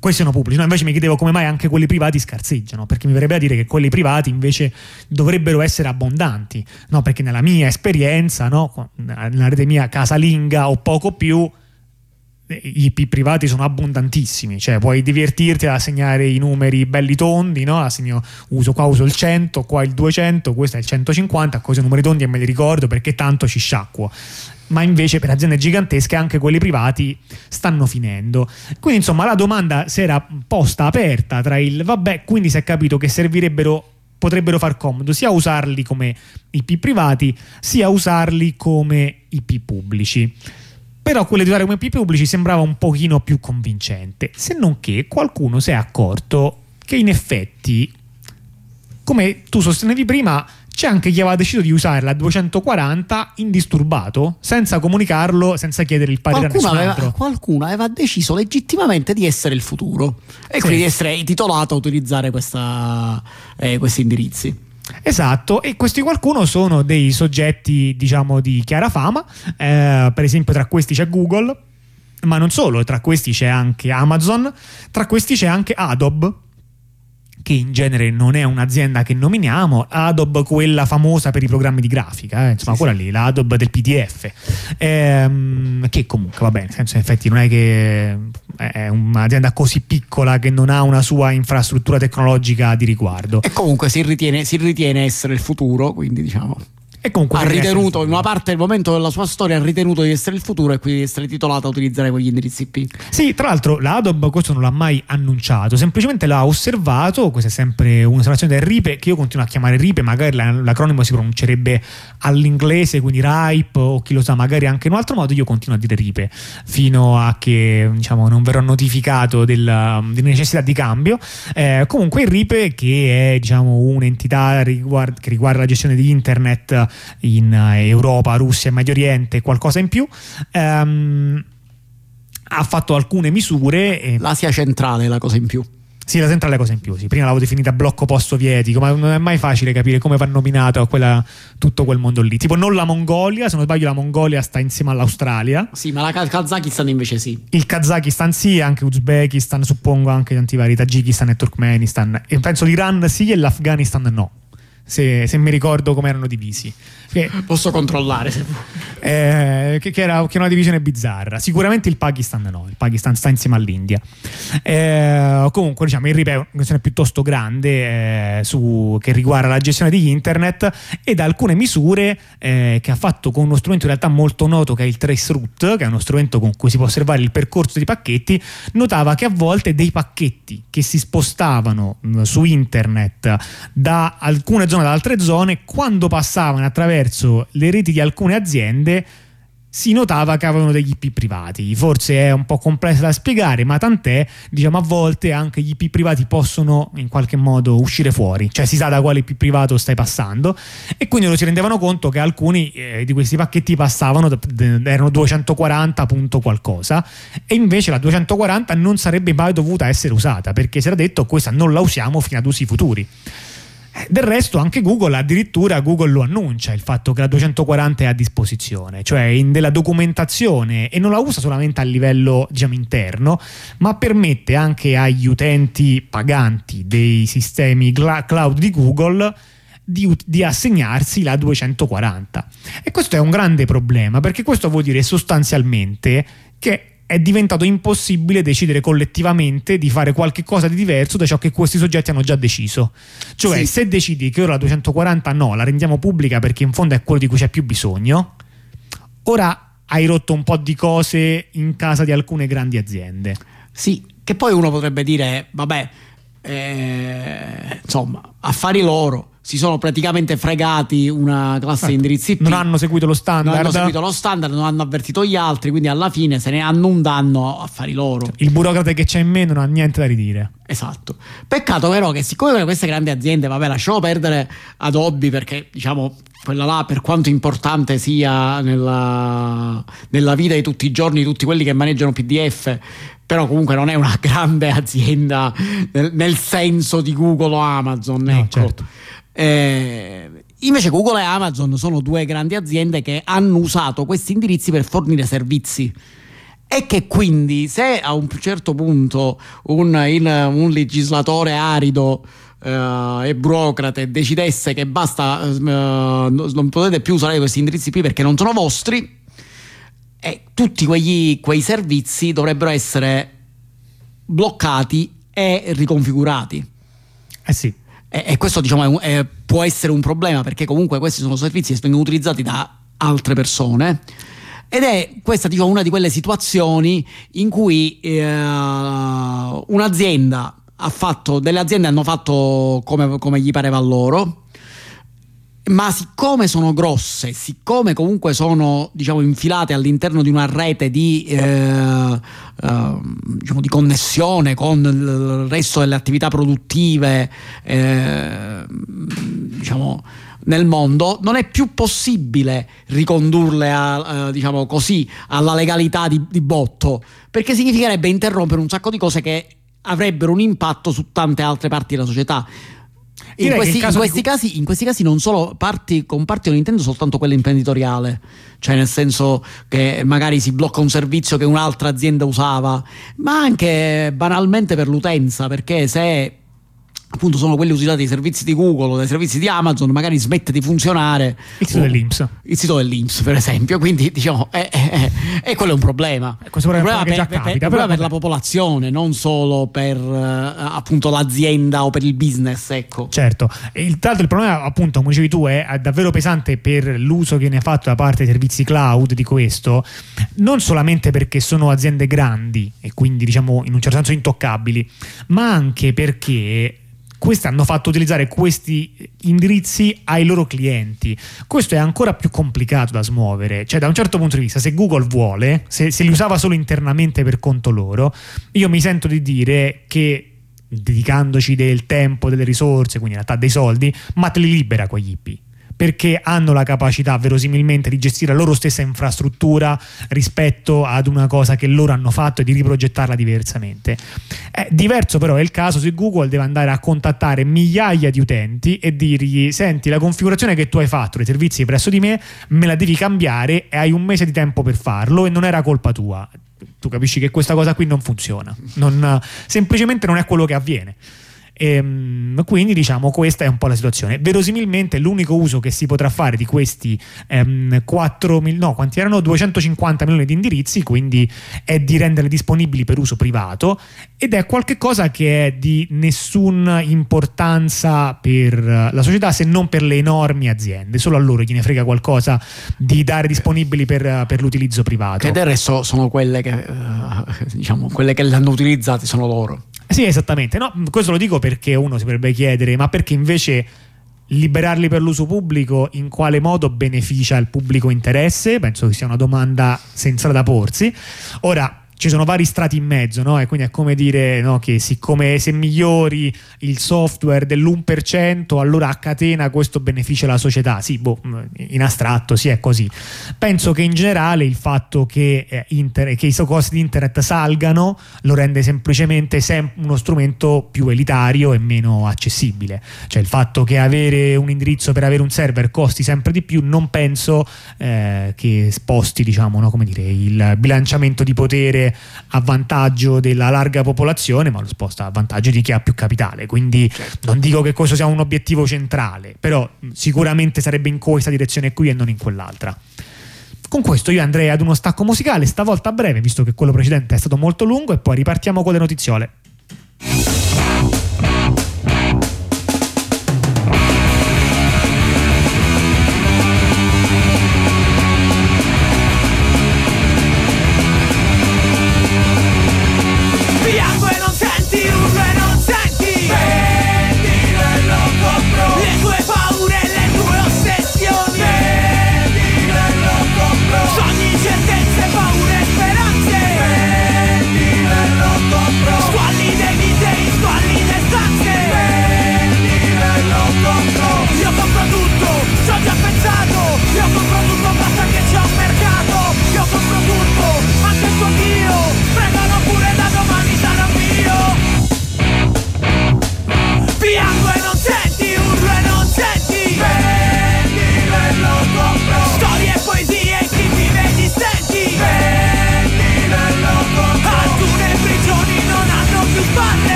questi sono pubblici. No, invece mi chiedevo come mai anche quelli privati scarseggiano, perché mi verrebbe a dire che quelli privati invece dovrebbero essere abbondanti, no? Perché nella mia esperienza, no? nella rete mia casalinga o poco più, i IP privati sono abbondantissimi, cioè puoi divertirti a segnare i numeri belli tondi, no? Assegno, uso qua uso il 100, qua il 200, questo è il 150, cose numeri tondi e me li ricordo perché tanto ci sciacquo. Ma invece per aziende gigantesche anche quelli privati stanno finendo. Quindi insomma la domanda si era posta aperta tra il vabbè, quindi si è capito che servirebbero potrebbero far comodo sia usarli come IP privati sia usarli come IP pubblici però quelle di usare come pubblici sembrava un pochino più convincente, se non che qualcuno si è accorto che in effetti, come tu sostenevi prima, c'è anche chi aveva deciso di usare la 240 indisturbato, senza comunicarlo, senza chiedere il parere qualcuno a nessun aveva, altro. qualcuno aveva deciso legittimamente di essere il futuro e Sì. quindi di essere titolato a utilizzare questa, eh, questi indirizzi. Esatto, e questi qualcuno sono dei soggetti, diciamo, di chiara fama. Eh, per esempio, tra questi c'è Google, ma non solo, tra questi c'è anche Amazon, tra questi c'è anche Adobe. Che in genere non è un'azienda che nominiamo, Adobe, quella famosa per i programmi di grafica, eh, insomma, quella lì, la Adobe del PDF. Ehm, che comunque va bene, nel senso, in effetti, non è che è un'azienda così piccola che non ha una sua infrastruttura tecnologica di riguardo. E comunque si ritiene, si ritiene essere il futuro, quindi diciamo E comunque ha ritenuto in una parte del momento della sua storia ha ritenuto di essere il futuro e quindi di essere titolato a utilizzare quegli indirizzi IP. Sì, tra l'altro la Adobe questo non l'ha mai annunciato, semplicemente l'ha osservato, questa è sempre un'osservazione del RIPE, che io continuo a chiamare RIPE, magari la- l'acronimo si pronuncerebbe all'inglese, quindi RIPE o chi lo sa, magari anche in un altro modo, io continuo a dire RIPE fino a che diciamo, non verrò notificato della, di necessità di cambio. Eh, comunque il RIPE che è diciamo, un'entità riguard- che riguarda la gestione di internet in eh, Europa, Russia e Medio Oriente, qualcosa in più. ehm, ha fatto alcune misure. E, L'Asia centrale è la cosa in più. sì, la centrale cosa in più. Sì. Prima l'avevo definita blocco post-sovietico, ma non è mai facile capire come va nominato quella- tutto quel mondo lì. Tipo, non la Mongolia, se non sbaglio, la Mongolia sta insieme all'Australia. Sì, ma la Ka- Kazakistan invece sì. Il Kazakistan sì, anche Uzbekistan, suppongo anche tanti vari Tagikistan e Turkmenistan. E penso l'Iran sì e l'Afghanistan no. Se, se mi ricordo come erano divisi. Che- Posso controllare se vuoi. eh, che, che era, che è una divisione bizzarra. Sicuramente il Pakistan no, il Pakistan sta insieme all'India. Eh, comunque, diciamo, il RIP è una questione piuttosto grande eh, su- che riguarda la gestione di internet ed alcune misure eh, che ha fatto con uno strumento in realtà molto noto che è il Traceroute, che è uno strumento con cui si può osservare il percorso dei pacchetti, notava che a volte dei pacchetti che si spostavano mh, su internet da alcune zone ad altre zone, quando passavano attraverso le reti di alcune aziende, si notava che avevano degli IP privati. Forse è un po' complesso da spiegare, ma tant'è, diciamo, a volte anche gli IP privati possono in qualche modo uscire fuori, cioè si sa da quale IP privato stai passando e quindi loro si rendevano conto che alcuni eh, di questi pacchetti passavano, erano 240 punto qualcosa e invece la 240 non sarebbe mai dovuta essere usata perché si era detto questa non la usiamo fino ad usi futuri. Del resto anche Google, addirittura Google lo annuncia il fatto che la 240 è a disposizione, cioè in della documentazione e non la usa solamente a livello diciamo interno, ma permette anche agli utenti paganti dei sistemi cloud di Google di, di assegnarsi la 240. E questo è un grande problema perché questo vuol dire sostanzialmente che è diventato impossibile decidere collettivamente di fare qualche cosa di diverso da ciò che questi soggetti hanno già deciso. Cioè, Sì. se decidi che ora la 240 no, la rendiamo pubblica perché in fondo è quello di cui c'è più bisogno, ora hai rotto un po' di cose in casa di alcune grandi aziende. Sì, che poi uno potrebbe dire, vabbè, eh, insomma, affari loro, si sono praticamente fregati una classe di indirizzi IP. Non hanno seguito lo non standard. hanno seguito lo standard, non hanno avvertito gli altri, quindi alla fine se ne hanno un danno affari loro. Il burocrate che c'è in me non ha niente da ridire. Esatto. Peccato però che siccome queste grandi aziende, vabbè, lasciamo perdere Adobe perché diciamo quella là per quanto importante sia nella, nella vita di tutti i giorni tutti quelli che maneggiano PDF, però comunque non è una [LAUGHS] grande azienda nel, nel senso di Google o Amazon. No, ecco. certo. Eh, invece Google e Amazon sono due grandi aziende che hanno usato questi indirizzi per fornire servizi. e che quindi se a un certo punto un, in, un legislatore arido eh, e burocrate decidesse che basta, eh, non potete più usare questi indirizzi qui perché non sono vostri, e tutti quegli, quei servizi dovrebbero essere bloccati e riconfigurati. Eh sì. E, e questo diciamo, è è- può essere un problema perché comunque questi sono servizi che vengono utilizzati da altre persone. Ed è questa diciamo, una di quelle situazioni in cui eh, un'azienda ha fatto, delle aziende hanno fatto come, come gli pareva a loro, ma siccome sono grosse, siccome comunque sono diciamo, infilate all'interno di una rete di, eh, eh, diciamo, di connessione con il resto delle attività produttive, eh, diciamo, nel mondo, non è più possibile ricondurle a, eh, diciamo così, alla legalità di, di botto, perché significherebbe interrompere un sacco di cose che avrebbero un impatto su tante altre parti della società. In questi, in di questi casi, in questi casi non solo parti, con parti non intendo soltanto quella imprenditoriale, cioè nel senso che magari si blocca un servizio che un'altra azienda usava, ma anche banalmente per l'utenza, perché se appunto sono quelli usati dai servizi di Google o dai servizi di Amazon, magari smette di funzionare Il sito dell'Inps. il sito dell'Inps, per esempio. Quindi, diciamo, è, è- è- è quello è un problema. questo è un problema per, per- capita, però per la popolazione, non solo per eh, appunto l'azienda o per il business, ecco. Certo, E il, tra l'altro il problema appunto come dicevi tu è davvero pesante per l'uso che ne ha fatto da parte dei servizi cloud di questo, non solamente perché sono aziende grandi e quindi diciamo in un certo senso intoccabili, ma anche perché queste hanno fatto utilizzare questi indirizzi ai loro clienti. Questo è ancora più complicato da smuovere. Cioè, da un certo punto di vista, se Google vuole, se, se li usava solo internamente per conto loro, io mi sento di dire che dedicandoci del tempo, delle risorse, quindi in realtà dei soldi, ma te li libera quegli IP. Perché hanno la capacità verosimilmente di gestire la loro stessa infrastruttura rispetto ad una cosa che loro hanno fatto e di riprogettarla diversamente. È diverso però è il caso se Google deve andare a contattare migliaia di utenti e dirgli senti la configurazione che tu hai fatto dei servizi presso di me me la devi cambiare e hai un mese di tempo per farlo e non era colpa tua. Tu capisci che questa cosa qui non funziona, Non- semplicemente non è quello che avviene. Ehm, quindi diciamo questa è un po' la situazione. Verosimilmente l'unico uso che si potrà fare di questi ehm, 4 mil- no, quanti erano 250 milioni di indirizzi, quindi è di renderli disponibili per uso privato ed è qualcosa che è di nessuna importanza per eh, la società se non per le enormi aziende. Solo a loro gliene frega qualcosa di dare disponibili per, per l'utilizzo privato. Che del resto sono quelle che, eh, diciamo, quelle che l'hanno utilizzati sono loro. Sì, esattamente. No, questo lo dico perché uno si potrebbe chiedere, ma perché invece liberarli per l'uso pubblico in quale modo beneficia il pubblico interesse? Penso che sia una domanda sensata da porsi. Ora, ci sono vari strati in mezzo, no? E quindi è come dire no, che siccome se migliori il software dell'1%, allora a catena questo beneficia la società. Sì, boh, in astratto sì è così. Penso che in generale il fatto che, eh, inter- che i costi di internet salgano lo rende semplicemente sem- uno strumento più elitario e meno accessibile. Cioè il fatto che avere un indirizzo per avere un server costi sempre di più, non penso eh, che sposti diciamo, no, dire, il bilanciamento di potere a vantaggio della larga popolazione, ma lo sposta a vantaggio di chi ha più capitale. Quindi non dico che questo sia un obiettivo centrale, però sicuramente sarebbe in questa direzione qui e non in quell'altra. Con questo io andrei ad uno stacco musicale, stavolta breve, visto che quello precedente è stato molto lungo, e poi ripartiamo con le notiziole.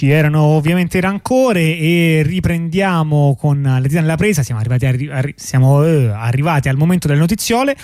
22.15 erano ovviamente rancore e riprendiamo con le dita nella presa. Siamo arrivati, arri- arri- siamo, eh, arrivati al momento delle notiziole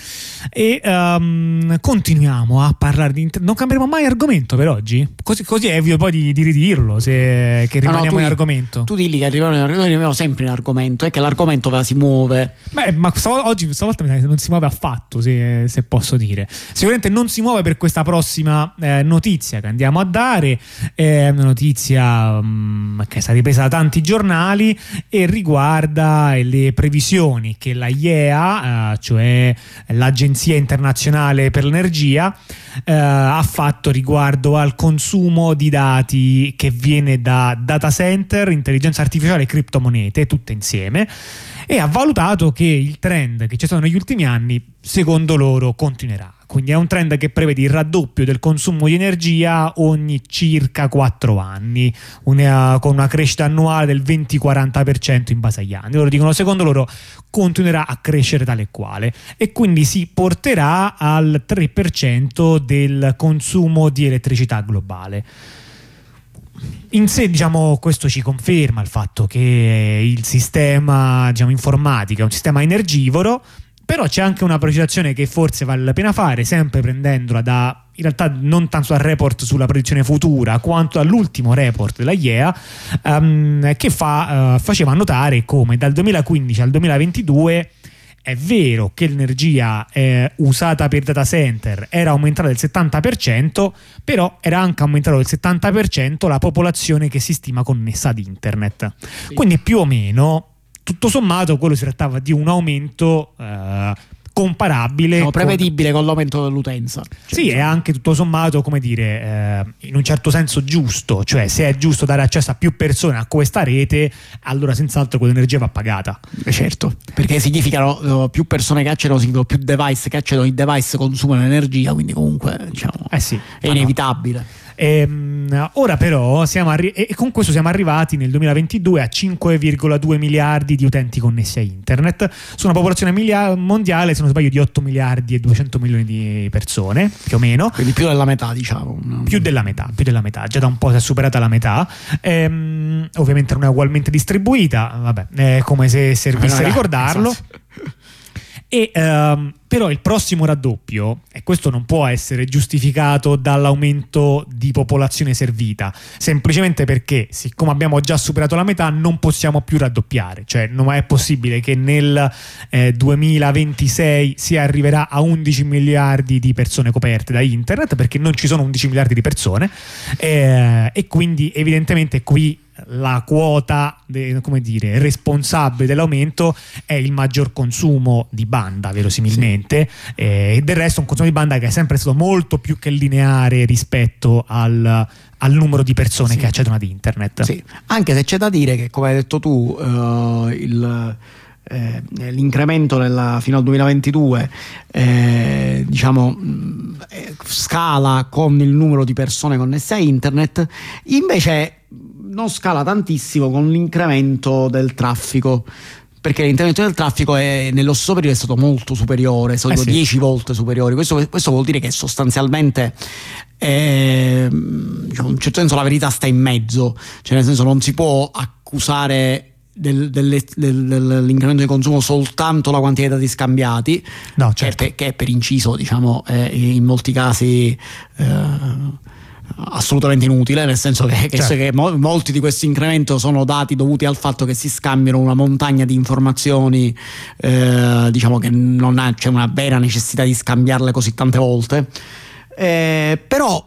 e ehm, continuiamo a parlare di. inter- non cambieremo mai argomento per oggi? Così, così è evito poi di, di ridirlo se, che No, no, rimaniamo tu in argomento. Tu dilli che arriviamo, noi arriviamo sempre in argomento, è che l'argomento si muove. Beh, ma stav- oggi stavolta non si muove affatto, se, se posso dire. Sicuramente non si muove per questa prossima eh, notizia che andiamo a dare. È una notizia mm, che è stata ripresa da tanti giornali e riguarda le previsioni che la IEA, eh, cioè l'Agenzia internazionale per l'energia, eh, ha fatto riguardo al consumo di dati che viene da data center, intelligenza artificiale e criptomonete, tutte insieme e ha valutato che il trend che c'è stato negli ultimi anni, secondo loro, continuerà. Quindi è un trend che prevede il raddoppio del consumo di energia ogni circa 4 anni, una- con una crescita annuale del 20-40% in base agli anni. Loro dicono, secondo loro, continuerà a crescere tale e quale e quindi si porterà al 3% del consumo di elettricità globale. In sé, diciamo, questo ci conferma il fatto che il sistema diciamo, informatico è un sistema energivoro, però c'è anche una precisazione che forse vale la pena fare, sempre prendendola da, in realtà non tanto dal report sulla predizione futura, quanto dall'ultimo report della IEA, ehm, che fa, eh, faceva notare come dal 2015 al 2022 è vero che l'energia eh, usata per data center era aumentata del 70%, però era anche aumentato del 70% la popolazione che si stima connessa ad internet. Quindi più o meno, tutto sommato, quello si trattava di un aumento eh, comparabile. Con- prevedibile con l'aumento dell'utenza. Cioè, sì, è anche tutto sommato, come dire, eh, in un certo senso giusto, cioè se è giusto dare accesso a più persone a questa rete, allora senz'altro quell'energia va pagata. Eh, Certo, perché significano eh, più persone che accedono, significano più device che accedono, i device consumano energia, quindi comunque diciamo, Eh sì, è ma no. Ehm, ora però siamo arri- e con questo siamo arrivati nel 2022 a 5,2 miliardi di utenti connessi a internet su una popolazione milia- mondiale, se non sbaglio, di 8 miliardi e 200 milioni di persone, più o meno. Quindi più della metà, diciamo. Più della metà, più della metà, già da un po' si è superata la metà. Ehm, ovviamente non è ugualmente distribuita, vabbè, è come se servisse Eh, no, ricordarlo. esatto. E ehm, però il prossimo raddoppio, e questo non può essere giustificato dall'aumento di popolazione servita, semplicemente perché, siccome abbiamo già superato la metà, non possiamo più raddoppiare. Cioè, non è possibile che nel eh, 2026 si arriverà a 11 miliardi di persone coperte da internet, perché non ci sono 11 miliardi di persone, eh, e quindi evidentemente qui la quota de- come dire, responsabile dell'aumento è il maggior consumo di banda, verosimilmente, eh, e del resto un consumo di banda che è sempre stato molto più che lineare rispetto al, al numero di persone Sì. che accedono ad internet. Sì, anche se c'è da dire che, come hai detto tu, eh, il, eh, l'incremento nella- fino al 2022 eh, diciamo mh, eh, scala con il numero di persone connesse a internet, invece non scala tantissimo con l'incremento del traffico. Perché l'incremento del traffico è, nello stesso periodo è stato molto superiore, stato Eh sì. 10 volte superiore. Questo, questo vuol dire che sostanzialmente eh, in un certo senso la verità sta in mezzo, cioè nel senso non si può accusare del- delle- del- dell'incremento di consumo soltanto la quantità di dati scambiati, No, che, certo. è per, che è per inciso diciamo eh, in molti casi eh, assolutamente inutile, nel senso che, che- Certo. che mo- molti di questi incrementi sono dati dovuti al fatto che si scambiano una montagna di informazioni, eh, diciamo che non ha- c'è una vera necessità di scambiarle così tante volte. Eh, però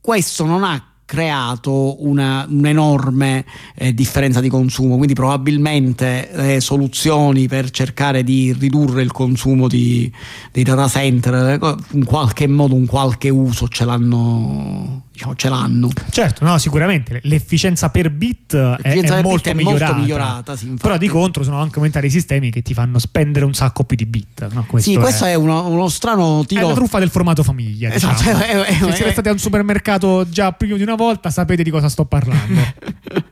questo non ha creato una- un'enorme eh, differenza di consumo, quindi probabilmente le soluzioni per cercare di ridurre il consumo di, dei data center in qualche modo un qualche uso ce l'hanno, diciamo, ce l'hanno. Certo, no, sicuramente l'efficienza per bit è, L'efficienza è per bit molto, è molto migliorata. migliorata, sì. Però di contro sono anche aumentati i sistemi che ti fanno spendere un sacco più di bit. no? sì, questo è, uno, uno strano È tiro. la truffa del formato famiglia. Esatto, diciamo. è- è- Se è- siete stati a un supermercato già più di una volta, sapete di cosa sto parlando. [LAUGHS]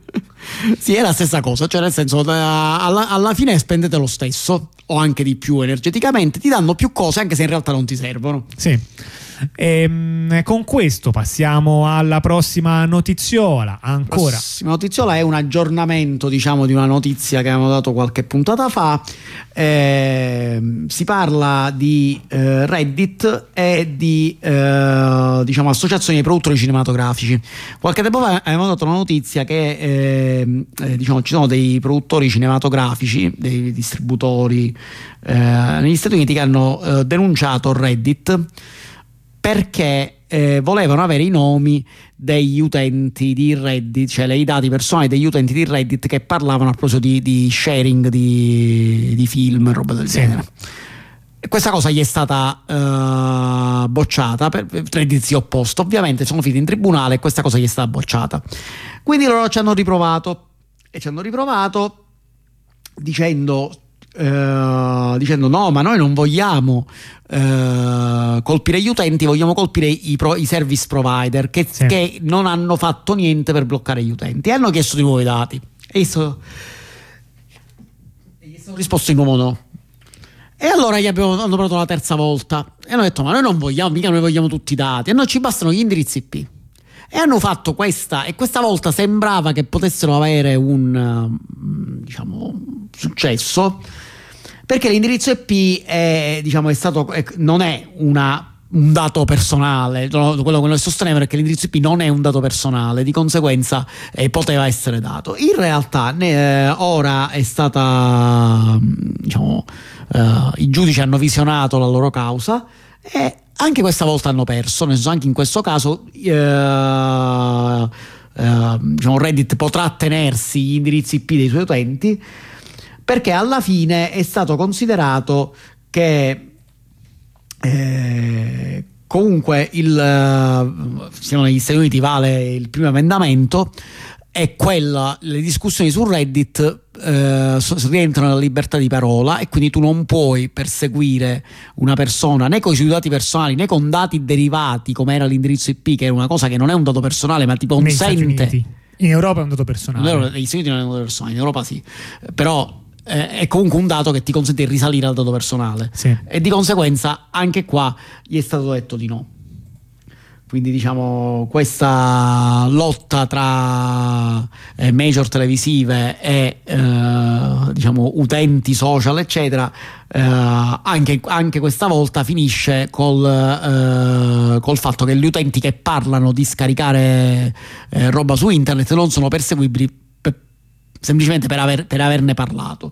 [LAUGHS] Sì, è la stessa cosa, cioè nel senso eh, alla, alla fine spendete lo stesso, o anche di più energeticamente, ti danno più cose anche se in realtà non ti servono. Sì. Ehm, con questo passiamo alla prossima notiziola. Ancora. La prossima notiziola è un aggiornamento, diciamo, di una notizia che avevamo dato qualche puntata fa. Eh, si parla di eh, Reddit e di eh, diciamo, associazioni di produttori cinematografici. Qualche tempo fa avevamo dato una notizia che ehm, eh, diciamo, ci sono dei produttori cinematografici, dei distributori eh, negli Stati Uniti che hanno eh, denunciato Reddit perché volevano avere i nomi degli utenti di Reddit, cioè i dati personali degli utenti di Reddit che parlavano a proposito di, di sharing di, di film e roba del genere. Questa cosa gli è stata eh, bocciata per, si è opposto. Ovviamente sono finiti in tribunale e questa cosa gli è stata bocciata. Quindi loro ci hanno riprovato e ci hanno riprovato dicendo, eh, dicendo no, ma noi non vogliamo eh, colpire gli utenti, vogliamo colpire i, pro- i service provider che, Sì. che non hanno fatto niente per bloccare gli utenti e hanno chiesto di nuovo i dati. E gli sono, e gli sono risposto di nuovo no. E allora gli abbiamo, hanno provato la terza volta e hanno detto: Ma noi non vogliamo, mica noi vogliamo tutti i dati, a noi ci bastano gli indirizzi IP. E hanno fatto questa, e questa volta sembrava che potessero avere un eh, diciamo, successo, perché l'indirizzo IP è, diciamo, è stato, è- non è una- un dato personale, quello che noi sostenevano è che l'indirizzo IP non è un dato personale, di conseguenza eh, poteva essere dato. In realtà ne- eh, ora è stata, diciamo, eh, i giudici hanno visionato la loro causa e anche questa volta hanno perso, nel senso anche in questo caso eh, diciamo, Reddit potrà tenersi gli indirizzi IP dei suoi utenti perché alla fine è stato considerato che eh, comunque il eh, negli Stati Uniti vale il primo emendamento e quella le discussioni su Reddit eh, rientrano nella libertà di parola e quindi tu non puoi perseguire una persona né con i suoi dati personali né con dati derivati come era l'indirizzo IP che è una cosa che non è un dato personale ma ti consente. In Europa è un dato personale. è- negli Stati Uniti non è un dato personale, in Europa sì, però eh, è comunque un dato che ti consente di risalire al dato personale Sì. e di conseguenza anche qua gli è stato detto di no. Quindi diciamo questa lotta tra eh, major televisive e eh, diciamo utenti social eccetera eh, anche, anche questa volta finisce col, eh, col fatto che gli utenti che parlano di scaricare eh, roba su internet non sono perseguibili per- semplicemente per, aver- per averne parlato.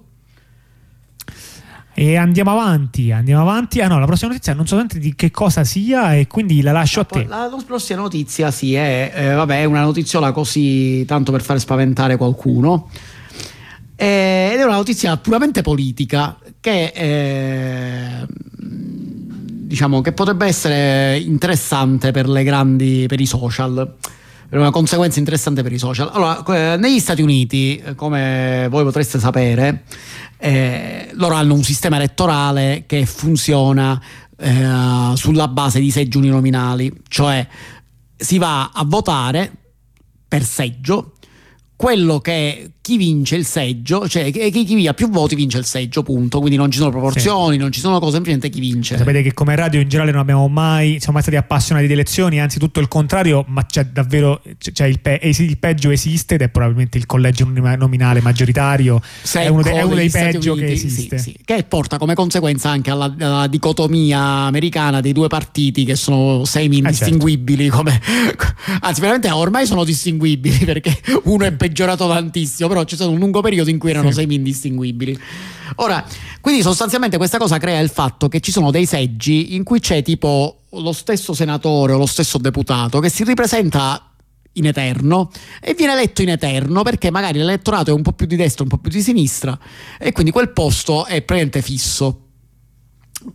E andiamo avanti, andiamo avanti. Ah no, la prossima notizia non so tanto di che cosa sia e quindi la lascio a Poi te. La prossima notizia, sì, è, eh, vabbè, una notiziola così tanto per fare spaventare qualcuno. Eh, ed è una notizia puramente politica che, eh, diciamo, che potrebbe essere interessante per le grandi, per i social. Una conseguenza interessante per i social. Allora, negli Stati Uniti, eh, come voi potreste sapere, eh, loro hanno un sistema elettorale che funziona eh, sulla base di seggi uninominali, cioè si va a votare per seggio quello che chi vince il seggio, cioè chi, chi ha più voti vince il seggio, punto. Quindi non ci sono proporzioni, non ci sono cose, semplicemente chi vince. Sapete che come radio in generale non abbiamo mai, siamo mai stati appassionati di elezioni, anzi tutto il contrario, ma c'è davvero, c'è c'è il, pe- il peggio esiste ed è probabilmente il collegio nominale maggioritario, è uno, de- è uno dei Secco peggio Stati che Uniti, esiste. sì, sì. che porta come conseguenza anche alla, alla dicotomia americana dei due partiti che sono semi certo. indistinguibili. come- [LAUGHS] anzi, veramente ormai sono distinguibili perché uno è peggiorato tantissimo, però c'è stato un lungo periodo in cui erano Sì. semi indistinguibili. Ora, quindi sostanzialmente questa cosa crea il fatto che ci sono dei seggi in cui c'è tipo lo stesso senatore o lo stesso deputato che si ripresenta in eterno e viene eletto in eterno perché magari l'elettorato è un po' più di destra, un po' più di sinistra e quindi quel posto è praticamente fisso.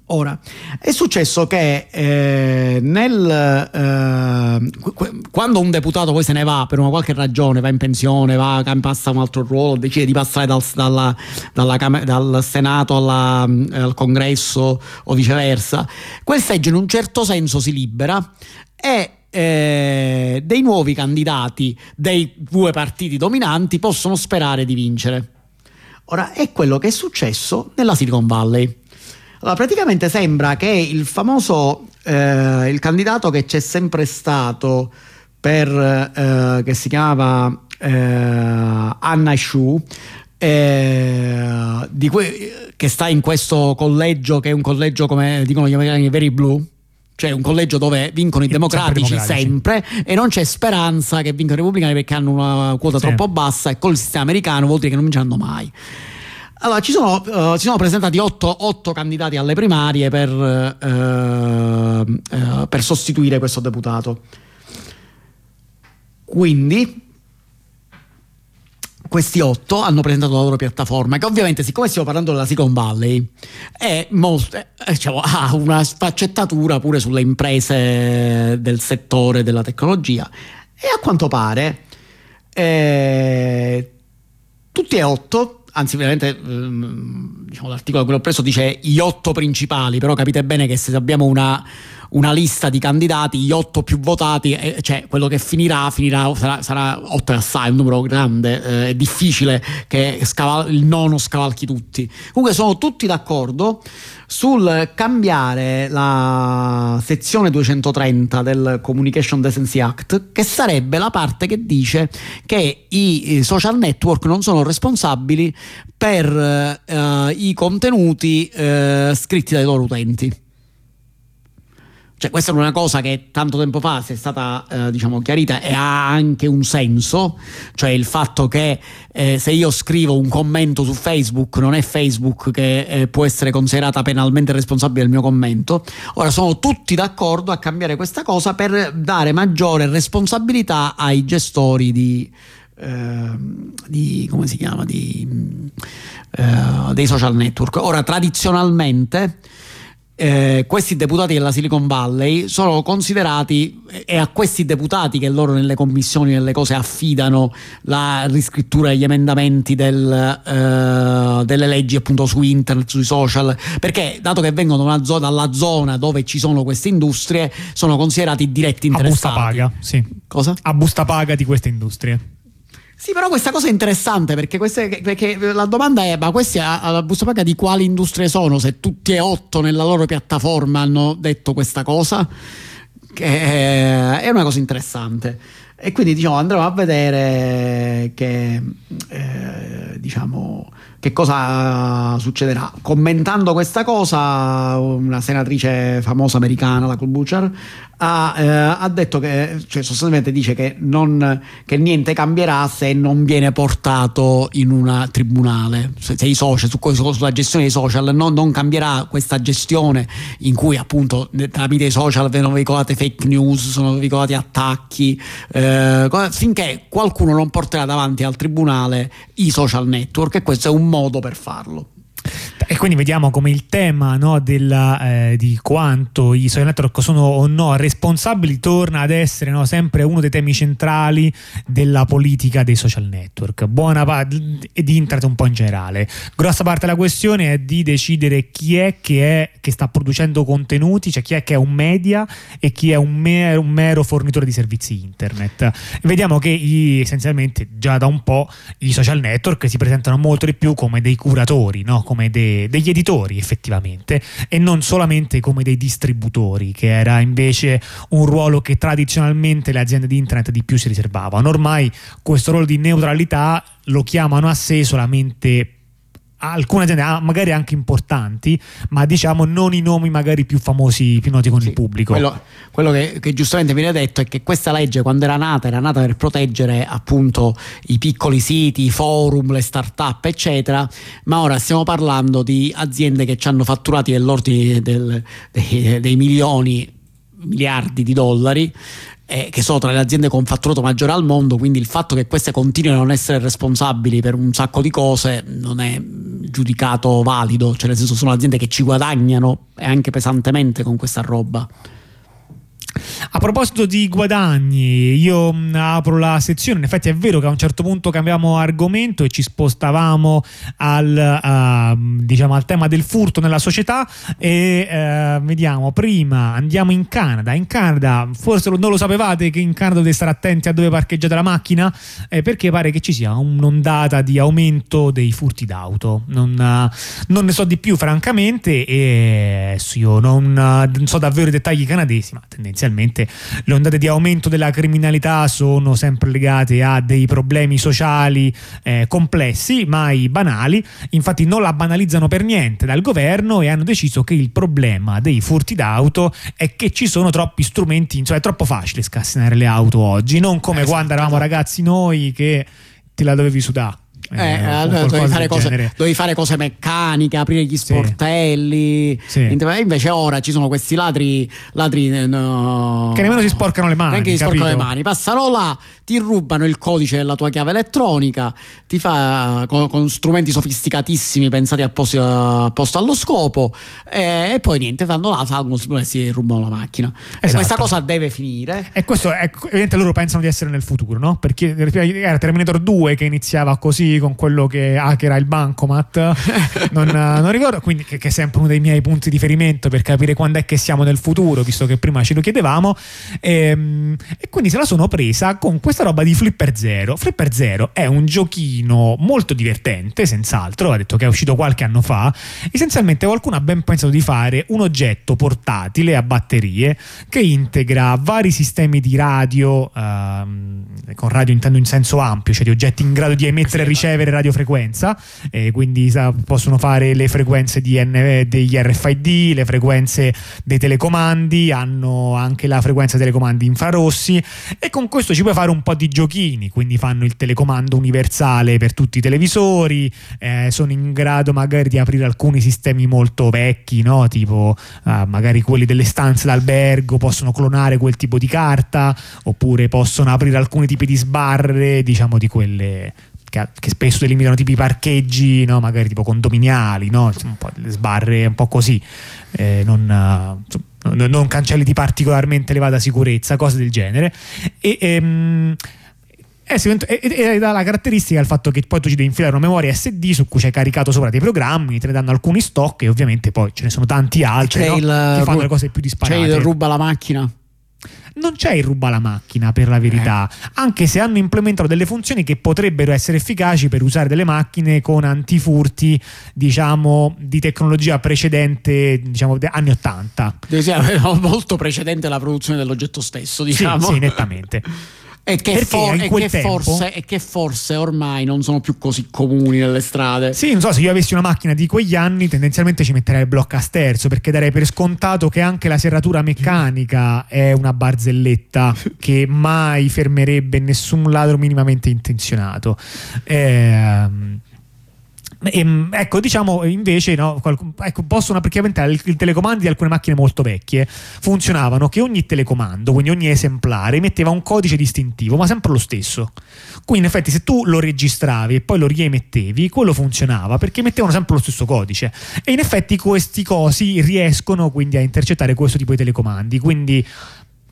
Ora, è successo che eh, nel, eh, qu- qu- quando un deputato poi se ne va per una qualche ragione, va in pensione, va, passa un altro ruolo, decide di passare dal, dalla- dalla dal Senato alla- al Congresso o viceversa, quel seggio in un certo senso si libera e eh, dei nuovi candidati dei due partiti dominanti possono sperare di vincere. Ora, è quello che è successo nella Silicon Valley. Allora, praticamente sembra che il famoso, eh, il candidato che c'è sempre stato per, eh, che si chiamava eh, Anna Shu, eh, que- che sta in questo collegio che è un collegio come dicono gli americani very blue cioè un collegio dove vincono i democratici democratici. sempre e non c'è speranza che vincano i repubblicani perché hanno una quota Sì. troppo bassa e col sistema americano vuol dire che non vinceranno mai. Allora, ci sono, eh, si sono presentati otto, otto candidati alle primarie per, eh, eh, per sostituire questo deputato. Quindi questi otto hanno presentato la loro piattaforma che ovviamente siccome stiamo parlando della Silicon Valley molto, diciamo, ha una sfaccettatura pure sulle imprese del settore della tecnologia e a quanto pare eh, tutti e otto anzi veramente ehm, diciamo, l'articolo che ho preso dice gli otto principali però capite bene che se abbiamo una, una lista di candidati gli otto più votati eh, cioè quello che finirà finirà sarà, sarà otto assai un numero grande eh, è difficile che scaval- il nono scavalchi tutti comunque sono tutti d'accordo sul cambiare la sezione 230 del Communication Decency Act, che sarebbe la parte che dice che i social network non sono responsabili per eh, i contenuti eh, scritti dai loro utenti. Cioè, questa è una cosa che tanto tempo fa si è stata eh, diciamo chiarita e ha anche un senso, cioè il fatto che eh, se io scrivo un commento su Facebook non è Facebook che eh, può essere considerata penalmente responsabile del mio commento. Ora sono tutti d'accordo a cambiare questa cosa per dare maggiore responsabilità ai gestori di, ehm, di come si chiama di, eh, dei social network. Ora tradizionalmente eh, questi deputati della Silicon Valley sono considerati è a questi deputati che loro nelle commissioni nelle cose affidano la riscrittura degli emendamenti del, eh, delle leggi appunto su internet, sui social perché dato che vengono da una zona- dalla zona dove ci sono queste industrie sono considerati diretti A busta interessati paga, sì. cosa? A busta paga di queste industrie. Sì, però questa cosa è interessante perché, queste- perché la domanda è: ma questi alla busta paga di quali industrie sono? Se tutti e otto nella loro piattaforma hanno detto questa cosa, che è una cosa interessante. E quindi diciamo, andremo a vedere che, eh, diciamo, che cosa succederà. Commentando questa cosa, una senatrice famosa americana, la Klobuchar, ha, eh, ha detto che, cioè sostanzialmente dice che, non, che niente cambierà se non viene portato in un tribunale. Se, se i social, su, sulla gestione dei social, non, non cambierà questa gestione in cui appunto tramite i social vengono veicolate fake news, sono veicolati attacchi, eh, finché qualcuno non porterà davanti al tribunale i social network e questo è un modo per farlo. E quindi vediamo come il tema no, della, eh, di quanto i social network sono o no responsabili torna ad essere no, sempre uno dei temi centrali della politica dei social network. Buona parte e di internet un po' in generale. Grossa parte della questione è di decidere chi è che, è che sta producendo contenuti, cioè chi è che è un media e chi è un mero, un mero fornitore di servizi internet. Vediamo che i- essenzialmente già da un po' i social network si presentano molto di più come dei curatori, no? Come de- degli editori effettivamente e non solamente come dei distributori, che era invece un ruolo che tradizionalmente le aziende di internet di più si riservavano. Ormai questo ruolo di neutralità lo chiamano a sé solamente alcune aziende ah, magari anche importanti, ma diciamo non i nomi magari più famosi, più noti con Sì, il pubblico. Quello, quello che, che giustamente viene detto è che questa legge quando era nata era nata per proteggere appunto i piccoli siti, i forum, le start-up eccetera, ma ora stiamo parlando di aziende che ci hanno fatturati dell'ordine del- dei, dei milioni, miliardi di dollari eh, che sono tra le aziende con fatturato maggiore al mondo, quindi il fatto che queste continuino a non essere responsabili per un sacco di cose non è giudicato valido, cioè nel senso sono aziende che ci guadagnano e anche pesantemente con questa roba. A proposito di guadagni, io mh, apro la sezione. In effetti è vero che a un certo punto cambiamo argomento e ci spostavamo al, uh, diciamo, al tema del furto nella società. E uh, vediamo, prima andiamo in Canada. In Canada, forse non lo sapevate che in Canada dovete stare attenti a dove parcheggiate la macchina, eh, perché pare che ci sia un'ondata di aumento dei furti d'auto. Non, uh, non ne so di più, francamente, e adesso io non, non so davvero i dettagli canadesi, ma tendenzialmente le ondate di aumento della criminalità sono sempre legate a dei problemi sociali eh, complessi, mai banali. Infatti non la banalizzano per niente dal governo e hanno deciso che il problema dei furti d'auto è che ci sono troppi strumenti, insomma è troppo facile scassinare le auto oggi, non come Esatto. quando eravamo ragazzi noi che te la dovevi sudare. Eh, o allora dovevi, fare cose, dovevi fare cose meccaniche, aprire gli sportelli. Sì. Inter- Invece ora ci sono questi ladri, ladri eh, no, Che nemmeno si sporcano le mani, Neanche si sporcano le mani. Passano là, ti rubano il codice della tua chiave elettronica, ti fa con, con strumenti sofisticatissimi pensati apposta, apposta allo scopo, eh, e poi niente, fanno là, salgono e si rubano la macchina. E Esatto. questa cosa deve finire. E questo è ovviamente loro pensano di essere nel futuro, no? Perché era Terminator 2 che iniziava così con quello che hackera il bancomat, [LAUGHS] non, non ricordo, quindi che, che è sempre uno dei miei punti di riferimento per capire quando è che siamo nel futuro, visto che prima ce lo chiedevamo. Ehm, E, quindi se la sono presa con questa roba di Flipper Zero. Flipper Zero è un giochino molto divertente, senz'altro, ha detto che è uscito qualche anno fa. Essenzialmente qualcuno ha ben pensato di fare un oggetto portatile a batterie che integra vari sistemi di radio, ehm, con radio intendo in senso ampio, cioè di oggetti in grado di emettere e ricevere radiofrequenza, e quindi sa, possono fare le frequenze di N- degli RFID, le frequenze dei telecomandi, hanno anche la frequenza dei telecomandi infrarossi e con questo ci puoi fare un po' di giochini, quindi fanno il telecomando universale per tutti i televisori, eh, sono in grado magari di aprire alcuni sistemi molto vecchi, no? tipo eh, magari quelli delle stanze d'albergo, possono clonare quel tipo di carta, oppure possono aprire alcuni tipi di sbarre, diciamo di quelle che, spesso delimitano tipi parcheggi, no? magari tipo condominiali, no? Delle sbarre un po' così, eh, non, eh, insomma, non- cancelli di particolarmente elevata sicurezza, cose del genere. E, ehm, eh, sì, e, e- e dà la caratteristica il fatto che poi tu ci devi infilare una memoria SD su cui c'hai caricato sopra dei programmi, te ne danno alcuni stock e ovviamente poi ce ne sono tanti altri C'è no? il, che fanno le cose più C'è disparate. il ruba la macchina. Non c'è il ruba la macchina per la verità, anche se hanno implementato delle funzioni che potrebbero essere efficaci per usare delle macchine con antifurti, diciamo, di tecnologia precedente, diciamo, anni 80. Deve essere [LAUGHS] molto precedente alla produzione dell'oggetto stesso, diciamo. Sì, sì, nettamente. [LAUGHS] E che, for- e che tempo- forse, e che forse ormai non sono più così comuni nelle strade. Sì, non so, se io avessi una macchina di quegli anni, tendenzialmente ci metterei il blocco a sterzo perché darei per scontato che anche la serratura meccanica è una barzelletta [LAUGHS] che mai fermerebbe nessun ladro minimamente intenzionato. Ehm. Ehm, ecco, diciamo invece, no, ecco, possono praticamente il telecomando di alcune macchine molto vecchie funzionavano che ogni telecomando, quindi ogni esemplare, metteva un codice distintivo, ma sempre lo stesso. Quindi, in effetti, se tu lo registravi e poi lo riemettevi, quello funzionava perché mettevano sempre lo stesso codice. E in effetti questi cosi riescono quindi a intercettare questo tipo di telecomandi. Quindi.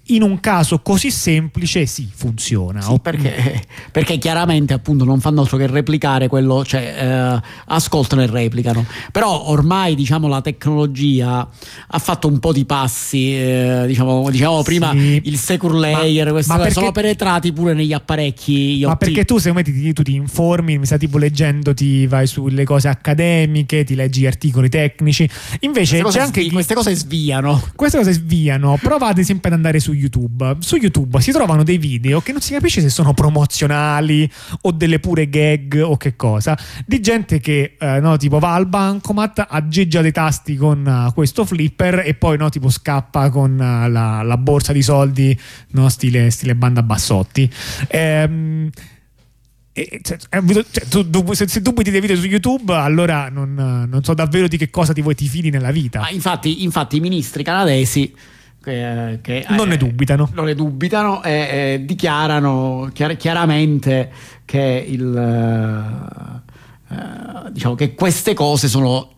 In un caso così semplice, sì, funziona. Sì, perché, perché chiaramente appunto non fanno altro che replicare quello, cioè eh, ascoltano e replicano. Però ormai diciamo la tecnologia ha fatto un po' di passi, eh, diciamo, diciamo prima Sì. il secure layer, Ma- queste ma perché- sono penetrati pure negli apparecchi IoT. Ma perché tu secondo me ti, tu ti informi, mi sa tipo leggendo, ti vai sulle cose accademiche, ti leggi gli articoli tecnici. Invece queste cose, c'è anche svi- queste cose sviano. queste cose sviano. Provate sempre ad andare su YouTube. Su YouTube si trovano dei video che non si capisce se sono promozionali o delle pure gag o che cosa. Di gente che eh, no, tipo va al bancomat, aggeggia dei tasti con eh, questo flipper e poi no, tipo scappa con eh, la, la borsa di soldi, no, stile, stile banda bassotti. Ehm. e- cioè, cioè, tu- se, se dubiti dei video su YouTube, allora non, non so davvero di che cosa ti vuoi ti fidi nella vita. Ma infatti, infatti i ministri canadesi che, che, Non ne dubitano. non ne dubitano e eh, dichiarano chiar- chiaramente che il, eh, eh, diciamo che queste cose sono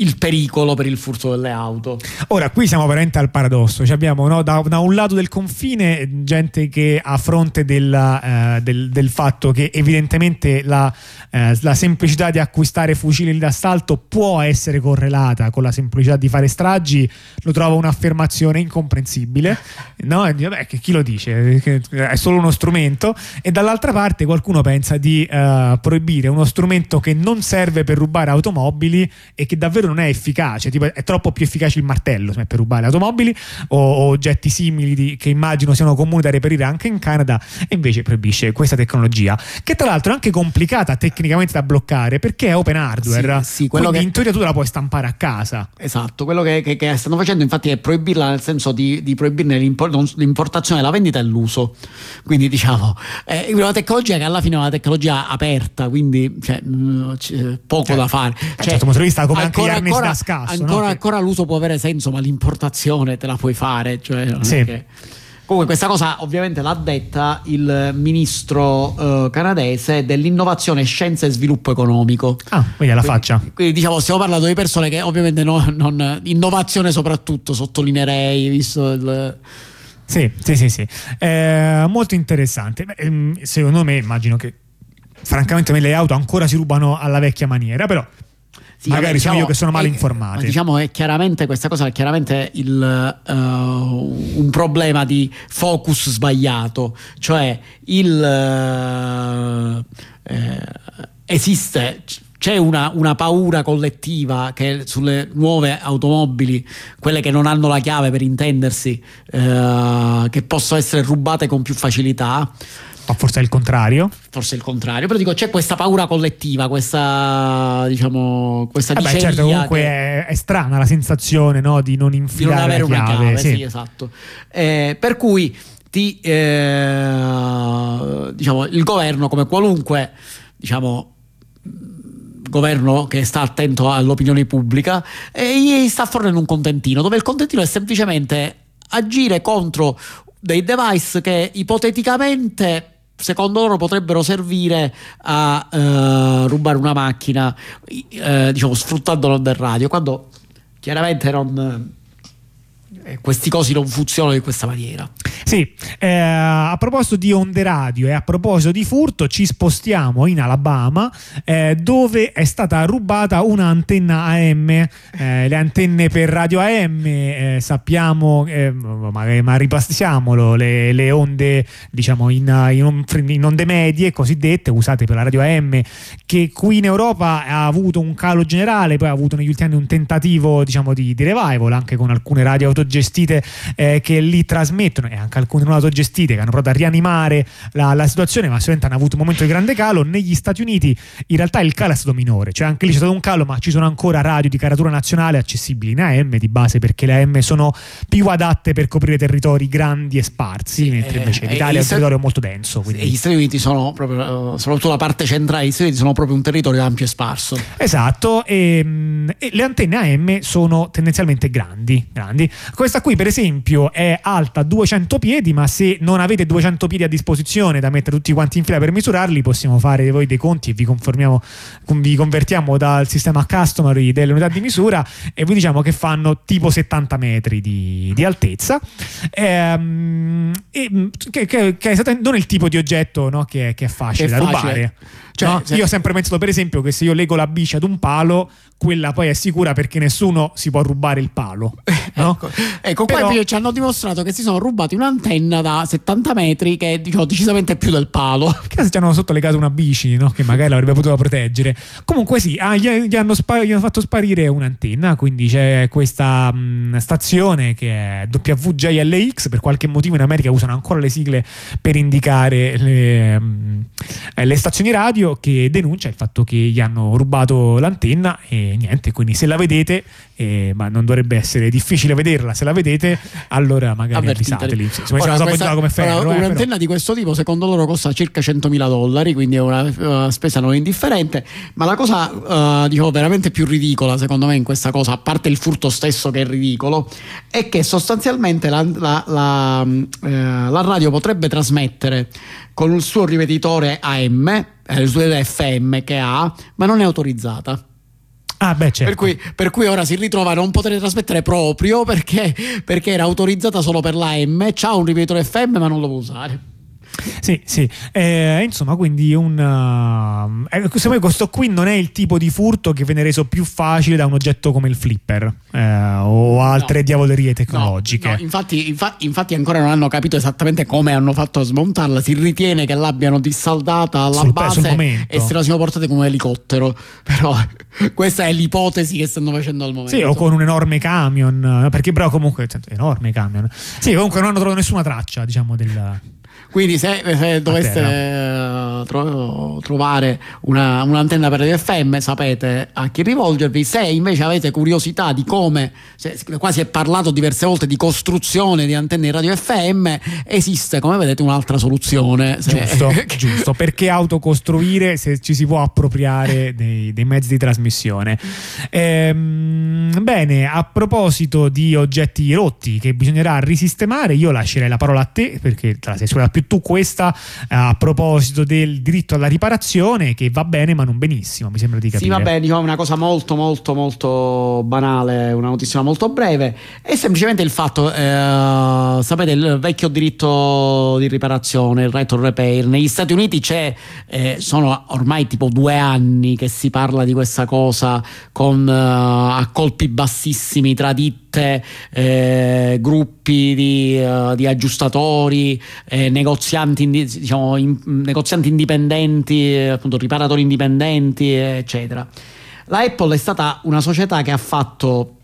il pericolo per il furto delle auto. Ora, qui siamo veramente al paradosso. Cioè abbiamo no, da, da un lato del confine gente che a fronte della, eh, del, del fatto che evidentemente la, eh, la semplicità di acquistare fucili d'assalto può essere correlata con la semplicità di fare stragi, lo trovo un'affermazione incomprensibile. No? Che chi lo dice? È solo uno strumento. E dall'altra parte qualcuno pensa di eh, proibire uno strumento che non serve per rubare automobili e che davvero non è efficace, tipo è troppo più efficace il martello per rubare automobili o, o oggetti simili di- che immagino siano comuni da reperire anche in Canada e invece proibisce questa tecnologia che tra l'altro è anche complicata tecnicamente da bloccare perché è open hardware, Sì, sì, quello quindi che- in teoria tu la puoi stampare a casa. Esatto, quello che, che- che stanno facendo infatti è proibirla nel senso di, di proibirne l'importazione, la vendita e l'uso. Quindi diciamo, è una tecnologia che alla fine è una tecnologia aperta, quindi cioè, c'è poco da fare. Cioè, certo vista, come anche gli ancora, scasso, ancora, no? Ancora l'uso può avere senso, ma l'importazione te la puoi fare. Cioè, Sì. che- Comunque questa cosa ovviamente l'ha detta il ministro eh, canadese dell'innovazione, scienza e sviluppo economico. Ah, quindi alla faccia. Quindi diciamo stiamo parlando di persone che ovviamente no- non innovazione soprattutto sottolineerei visto il Sì, sì, sì, sì. Eh, molto interessante. Beh, ehm, secondo me, immagino che francamente me le auto ancora si rubano alla vecchia maniera, però sì, magari vabbè, sono io che sono male è- informato. ma Diciamo è chiaramente questa cosa è chiaramente il, eh, un problema di focus sbagliato, cioè il eh, eh, esiste c'è una, una paura collettiva che sulle nuove automobili, quelle che non hanno la chiave per intendersi, eh, che possono essere rubate con più facilità. O forse è il contrario. Forse è il contrario, però dico c'è questa paura collettiva, questa diciamo questa Vabbè, diceria certo, comunque che- è, è strana la sensazione no, di non di non infilare avere una chiave. chiave, sì. sì, esatto. Eh, per cui ti, eh, diciamo, il governo, come qualunque diciamo, governo che sta attento all'opinione pubblica, eh, gli sta fornendo un contentino, dove il contentino è semplicemente agire contro dei device che ipoteticamente secondo loro potrebbero servire a eh, rubare una macchina eh, diciamo sfruttandolo del radio quando chiaramente non questi cosi non funzionano in questa maniera Sì, eh, a proposito di onde radio e a proposito di furto, ci spostiamo in Alabama eh, dove è stata rubata una antenna AM. Eh, le antenne per radio AM, eh, sappiamo, eh, ma, ma ripassiamolo, le, le onde diciamo in, in in onde medie cosiddette usate per la radio AM che qui in Europa ha avuto un calo generale, poi ha avuto negli ultimi anni un tentativo diciamo di, di revival anche con alcune radio autogestite eh, che lì trasmettono e anche alcune non autogestite che hanno provato a rianimare la, la situazione, ma sicuramente hanno avuto un momento di grande calo. Negli Stati Uniti in realtà il calo è stato minore, cioè anche lì c'è stato un calo, ma ci sono ancora radio di caratura nazionale accessibili in AM di base perché le AM sono più adatte per coprire territori grandi e sparsi, mentre eh, invece eh, l'Italia è gli un Stati- territorio molto denso. quindi- e gli Stati Uniti sono proprio eh, soprattutto la parte centrale degli Stati Uniti sono proprio un territorio ampio e sparso Esatto, e, mm, e le antenne AM sono tendenzialmente grandi, grandi. Questa qui, per esempio, è alta 200 piedi, ma se non avete 200 piedi a disposizione da mettere tutti quanti in fila per misurarli, possiamo fare voi dei conti e vi vi convertiamo dal sistema customary delle unità di misura e vi diciamo che fanno tipo 70 metri di, di altezza. Ehm, e, che, che- che è esattamente- non il tipo di oggetto no, che, che è facile è da facile. rubare. Cioè, No? se- Io ho sempre pensato, per esempio, che se io lego la bici ad un palo, quella poi è sicura perché nessuno si può rubare il palo. [LAUGHS] No? Ecco, ecco qua Però- invece ci hanno dimostrato che si sono rubati un'antenna da 70 metri che è diciamo, decisamente più del palo. [LAUGHS] Che se ci hanno sotto legato una bici, no? che magari l'avrebbe potuto proteggere. Comunque, sì, ah, gli, gli hanno spa- gli hanno fatto sparire un'antenna. Quindi c'è questa mh, stazione che è WJLX. Per qualche motivo in America usano ancora le sigle per indicare le, mh, eh, le stazioni radio. Che denuncia il fatto che gli hanno rubato l'antenna. E niente, quindi se la vedete, eh, ma non dovrebbe essere difficile vederla. Se la vedete, allora magari avvisateli. Insomma, Ora, questa- come ferro. ora, eh, però- un'antenna di questo tipo secondo loro costa circa 100.000 dollari quindi è una, una spesa non indifferente ma la cosa eh, diciamo veramente più ridicola secondo me in questa cosa a parte il furto stesso che è ridicolo è che sostanzialmente la, la- la, eh, la radio potrebbe trasmettere con il suo ripetitore AM eh, il suo FM che ha ma non è autorizzata Ah, beh, certo. Per cui, per cui ora si ritrova a non poter trasmettere proprio perché, perché era autorizzata solo per l'AM, c'ha un ripetitore FM ma non lo può usare. Sì, sì. Eh, insomma, quindi un. Eh, secondo me questo qui non è il tipo di furto che viene reso più facile da un oggetto come il flipper eh, o altre No. diavolerie No, tecnologiche. no, infatti, infa- infatti ancora non hanno capito esattamente come hanno fatto a smontarla. Si ritiene che l'abbiano dissaldata alla Sul- base e se la siano portate come un elicottero. [LAUGHS] Però questa è l'ipotesi che stanno facendo al momento. Sì, o con un enorme camion, eh, perché però comunque, enorme camion. Sì, comunque non hanno trovato nessuna traccia, diciamo, del... Quindi se, se doveste eh, tro- trovare una- un'antenna per radio FM sapete a chi rivolgervi, se invece avete curiosità di come, se- qua si è parlato diverse volte di costruzione di antenne radio FM, esiste come vedete un'altra soluzione. Se- Giusto, [LAUGHS] giusto, perché autocostruire se ci si può appropriare dei, dei mezzi di trasmissione. Ehm, bene, a proposito di oggetti rotti che bisognerà risistemare, io lascerei la parola a te perché te la sei suonata più tu questa eh, a proposito del diritto alla riparazione che va bene ma non benissimo, mi sembra di capire. Sì, vabbè, diciamo una cosa molto, molto, molto banale, una notizia molto breve. È semplicemente il fatto, eh, sapete, il vecchio diritto di riparazione, il right of repair. Negli Stati Uniti c'è, eh, sono ormai tipo due anni che si parla di questa cosa con eh, a colpi bassissimi tra ditte, eh, gruppi di, eh, di aggiustatori, eh, negozianti, diciamo, in- negozianti indipendenti, eh, appunto riparatori indipendenti, eccetera. La Apple è stata una società che ha fatto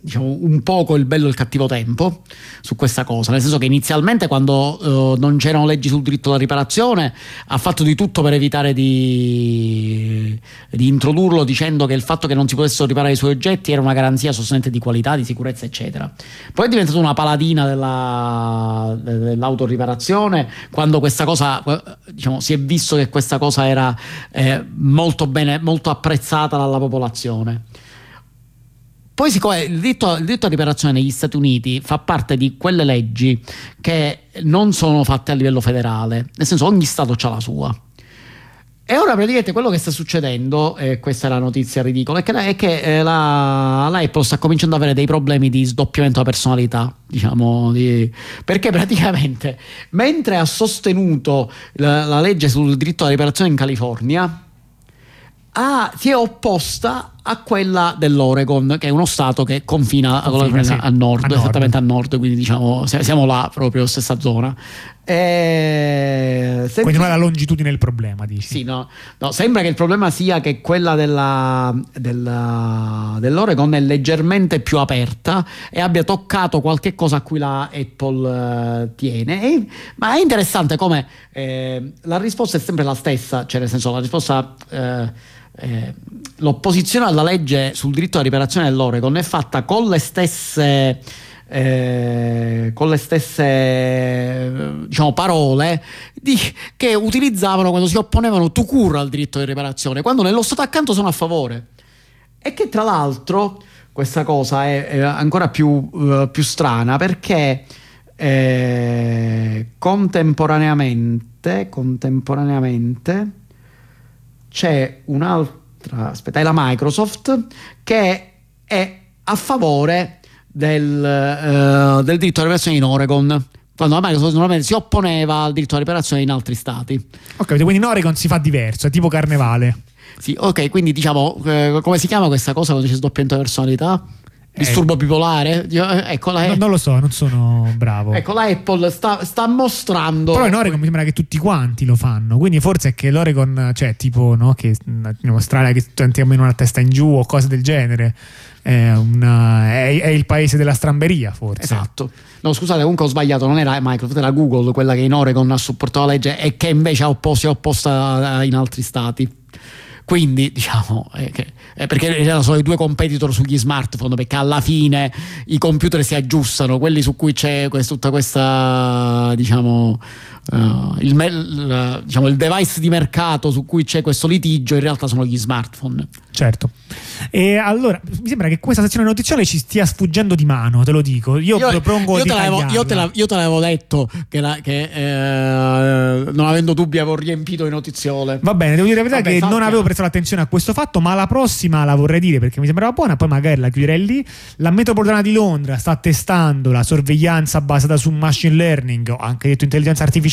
diciamo, un poco il bello e il cattivo tempo su questa cosa, nel senso che inizialmente quando eh, non c'erano leggi sul diritto alla riparazione ha fatto di tutto per evitare di, di introdurlo dicendo che il fatto che non si potessero riparare i suoi oggetti era una garanzia sostanzialmente di qualità, di sicurezza eccetera. Poi è diventata una paladina della, dell'autoriparazione quando questa cosa diciamo, si è visto che questa cosa era eh, molto bene, molto apprezzata dalla popolazione. Poi, siccome il diritto, il diritto alla riparazione negli Stati Uniti fa parte di quelle leggi che non sono fatte a livello federale, nel senso ogni Stato ha la sua. E ora praticamente quello che sta succedendo, e questa è la notizia ridicola, è che, è che eh, la, la Apple sta cominciando ad avere dei problemi di sdoppiamento della personalità, diciamo, di- perché praticamente mentre ha sostenuto la, la legge sul diritto alla riparazione in California, ha- si è opposta a quella dell'Oregon, che è uno stato che confina Confina, sì. a nord, A nord. esattamente a nord, quindi diciamo siamo là proprio stessa zona. E... Quindi non è la longitudine il problema, dici? Sì, no, no, sembra che il problema sia che quella della, della- dell'Oregon è leggermente più aperta e abbia toccato qualche cosa a cui la Apple eh, tiene. E- ma è interessante come eh, la risposta è sempre la stessa, cioè nel senso la risposta... eh, eh, l'opposizione alla legge sul diritto alla riparazione dell'Oregon è fatta con le stesse eh, con le stesse diciamo, parole di- che utilizzavano quando si opponevano tu cura al diritto di riparazione, quando nello stato accanto sono a favore. E che tra l'altro questa cosa è, è ancora più, eh, più strana perché eh, contemporaneamente, contemporaneamente c'è un'altra, aspetta, è la Microsoft che è a favore del, eh, del diritto alla riparazione in Oregon. Quando la Microsoft normalmente si opponeva al diritto alla riparazione in altri stati. Ok, quindi in Oregon si fa diverso, è tipo carnevale. Sì, ok, quindi diciamo, eh, come si chiama questa cosa quando c'è sdoppiamento di personalità? Disturbo bipolare? Io- eh, Ecco la, No, non lo so, non sono bravo. ecco, la Apple sta, sta mostrando. Però in Oregon mi sembra che tutti quanti lo fanno, quindi forse è che l'Oregon, cioè tipo, no, che in Australia che tutti hanno una testa in giù o cose del genere, è, una- è- è il paese della stramberia forse. Esatto. No, scusate, comunque ho sbagliato, non era Microsoft, era Google quella che in Oregon ha supportato la legge e che invece ha si è opposta eh, in altri stati. Quindi, diciamo, eh, che- eh, perché erano solo i due competitor sugli smartphone, perché alla fine i computer si aggiustano, quelli su cui c'è quest- tutta questa, diciamo, eh, il, il, diciamo, il device di mercato su cui c'è questo litigio in realtà sono gli smartphone. Certo. E allora mi sembra che questa sezione notiziale ci stia sfuggendo di mano, te lo dico. Io, propongo io te, l'avevo, io, te io te l'avevo detto che, la- che, eh, non avendo dubbi avevo riempito di notiziole. Va bene, devo dire la verità Vabbè, che non avevo prestato attenzione a questo fatto, ma la prossima la vorrei dire perché mi sembrava buona, poi magari la chiuderei lì. La metropolitana di Londra sta testando la sorveglianza basata su machine learning, o anche detto intelligenza artificiale,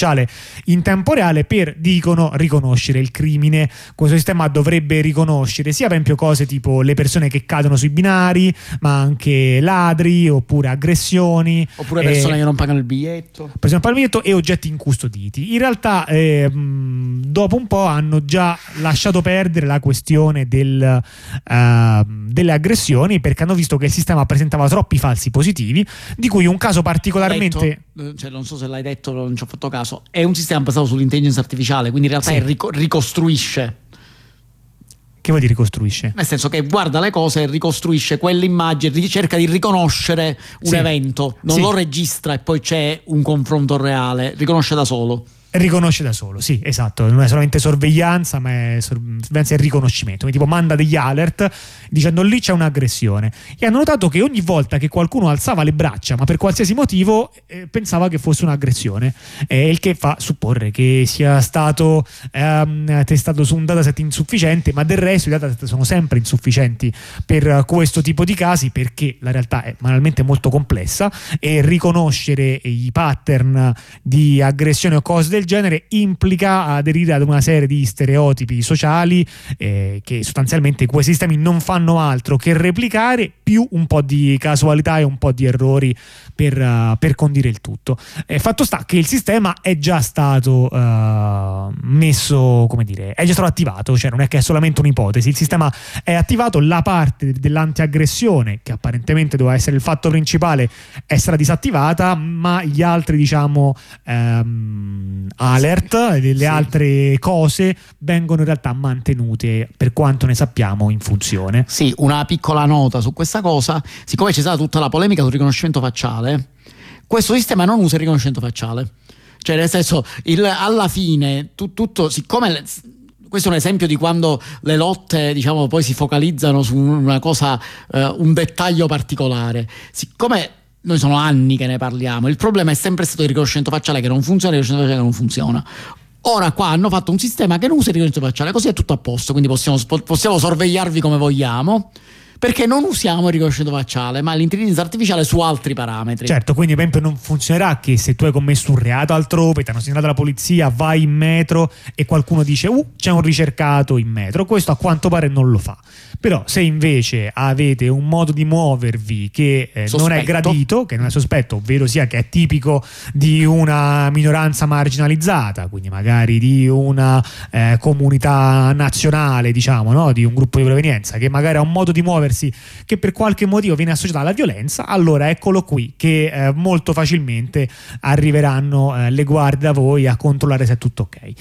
in tempo reale per, dicono, riconoscere il crimine. Questo sistema dovrebbe riconoscere sia per esempio cose tipo le persone che cadono sui binari, ma anche ladri oppure aggressioni. Oppure eh, persone che non pagano il biglietto. per esempio al biglietto e oggetti incustoditi. In realtà, eh, dopo un po' hanno già lasciato perdere la questione del, ehm, delle aggressioni perché hanno visto che il sistema presentava troppi falsi positivi, di cui un caso particolarmente. Eh, cioè, non so se l'hai detto, non ci ho fatto caso. È un sistema basato sull'intelligenza artificiale, quindi in realtà Sì. è rico- ricostruisce. Che vuol dire ricostruisce? Nel senso che guarda le cose e ricostruisce quell'immagine, cerca di riconoscere un Sì. evento, non Sì. lo registra e poi c'è un confronto reale, riconosce da solo. Riconosce da solo, sì, esatto, non è solamente sorveglianza, ma è sorveglianza e riconoscimento. Quindi, tipo manda degli alert dicendo lì c'è un'aggressione. E hanno notato che ogni volta che qualcuno alzava le braccia, ma per qualsiasi motivo, eh, pensava che fosse un'aggressione. Eh, il che fa supporre che sia stato ehm, testato su un dataset insufficiente, ma del resto i dataset sono sempre insufficienti per questo tipo di casi perché la realtà è banalmente molto complessa e riconoscere i pattern di aggressione o cose del genere implica aderire ad una serie di stereotipi sociali eh, che sostanzialmente quei sistemi non fanno altro che replicare più un po' di casualità e un po' di errori per, eh, per condire il tutto. Eh, fatto sta che il sistema è già stato eh, messo, come dire, è già stato attivato, cioè non è che è solamente un'ipotesi, il sistema è attivato, la parte dell'antiaggressione, che apparentemente doveva essere il fatto principale, è stata disattivata, ma gli altri, diciamo, ehm, alert, le Sì. altre cose vengono in realtà mantenute, per quanto ne sappiamo, in funzione. Sì, una piccola nota su questa cosa, siccome c'è stata tutta la polemica sul riconoscimento facciale, questo sistema non usa il riconoscimento facciale. Cioè, nel senso, il- alla fine, tu- tutto, siccome le- questo è un esempio di quando le lotte, diciamo, poi si focalizzano su una cosa, eh, un dettaglio particolare. Siccome noi sono anni che ne parliamo, il problema è sempre stato il riconoscimento facciale che non funziona, il riconoscimento facciale che non funziona. Ora qua hanno fatto un sistema che non usa il riconoscimento facciale, così è tutto a posto, quindi possiamo, possiamo sorvegliarvi come vogliamo. Perché non usiamo il riconoscimento facciale, ma l'intelligenza artificiale su altri parametri. Certo, quindi per esempio non funzionerà che se tu hai commesso un reato altrove, ti hanno segnalato la polizia, vai in metro e qualcuno dice uh c'è un ricercato in metro, questo a quanto pare non lo fa. Però se invece avete un modo di muovervi che eh, non è gradito, che non è sospetto, ovvero sia che è tipico di una minoranza marginalizzata, quindi magari di una eh, comunità nazionale, diciamo, no? di un gruppo di provenienza, che magari ha un modo di muoversi che per qualche motivo viene associato alla violenza, allora eccolo qui che eh, molto facilmente arriveranno eh, le guardie da voi a controllare se è tutto ok.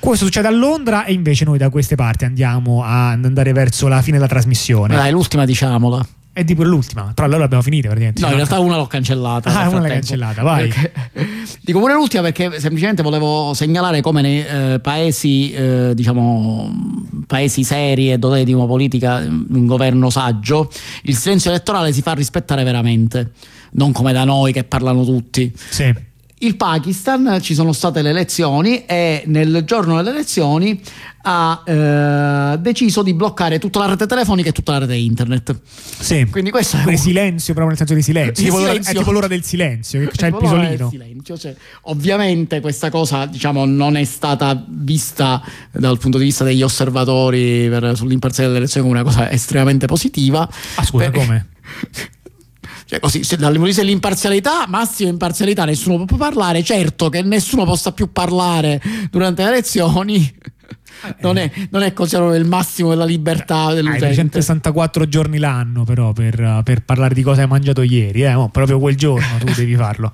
Questo succede a Londra e invece noi da queste parti andiamo ad andare verso la fine della trasmissione. Dai, l'ultima diciamola. È di pure l'ultima, però allora abbiamo finito praticamente. No, in realtà una l'ho cancellata. Ah, una l'hai cancellata, vai. Perché- [LAUGHS] dico pure l'ultima perché semplicemente volevo segnalare come nei eh, paesi, eh, diciamo, paesi seri e dotati di una politica, un governo saggio, il silenzio elettorale si fa rispettare veramente, non come da noi che parlano tutti. Sì. Il Pakistan ci sono state le elezioni e nel giorno delle elezioni ha eh, deciso di bloccare tutta la rete telefonica e tutta la rete internet. Sì. Quindi questo è un- silenzio, proprio nel senso di silenzio. Il Tipo l'ora- silenzio. È tipo l'ora del silenzio, c'è il l'ora del pisolino. silenzio, cioè, ovviamente questa cosa diciamo, non è stata vista dal punto di vista degli osservatori per, sull'imparzialità delle elezioni come una cosa estremamente positiva. Ah, scusa, Per- come? [LAUGHS] Cioè, così, se dal punto di vista dell'imparzialità, massima imparzialità, nessuno può parlare. Certo che nessuno possa più parlare durante le elezioni. Non, è, non è considerato il massimo della libertà Hai dell'utente. 364 giorni l'anno però per, per parlare di cosa hai mangiato ieri, eh? Proprio quel giorno tu [LAUGHS] devi farlo.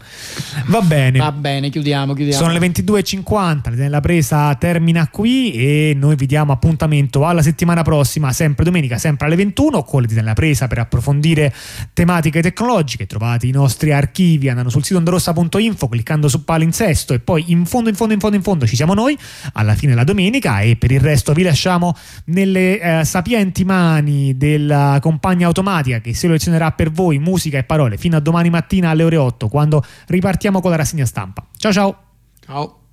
Va bene. Va bene, chiudiamo, chiudiamo. Sono le 22.50, la presa termina qui e noi vi diamo appuntamento alla settimana prossima, sempre domenica, sempre alle 21, con le la presa per approfondire tematiche tecnologiche. Trovate i nostri archivi andando sul sito ondorossa.info, cliccando su palinsesto e poi in fondo, in fondo, in fondo, in fondo ci siamo noi alla fine della domenica per il resto vi lasciamo nelle eh, sapienti mani della compagna automatica che selezionerà per voi musica e parole fino a domani mattina alle ore 8 quando ripartiamo con la rassegna stampa. Ciao ciao! Ciao.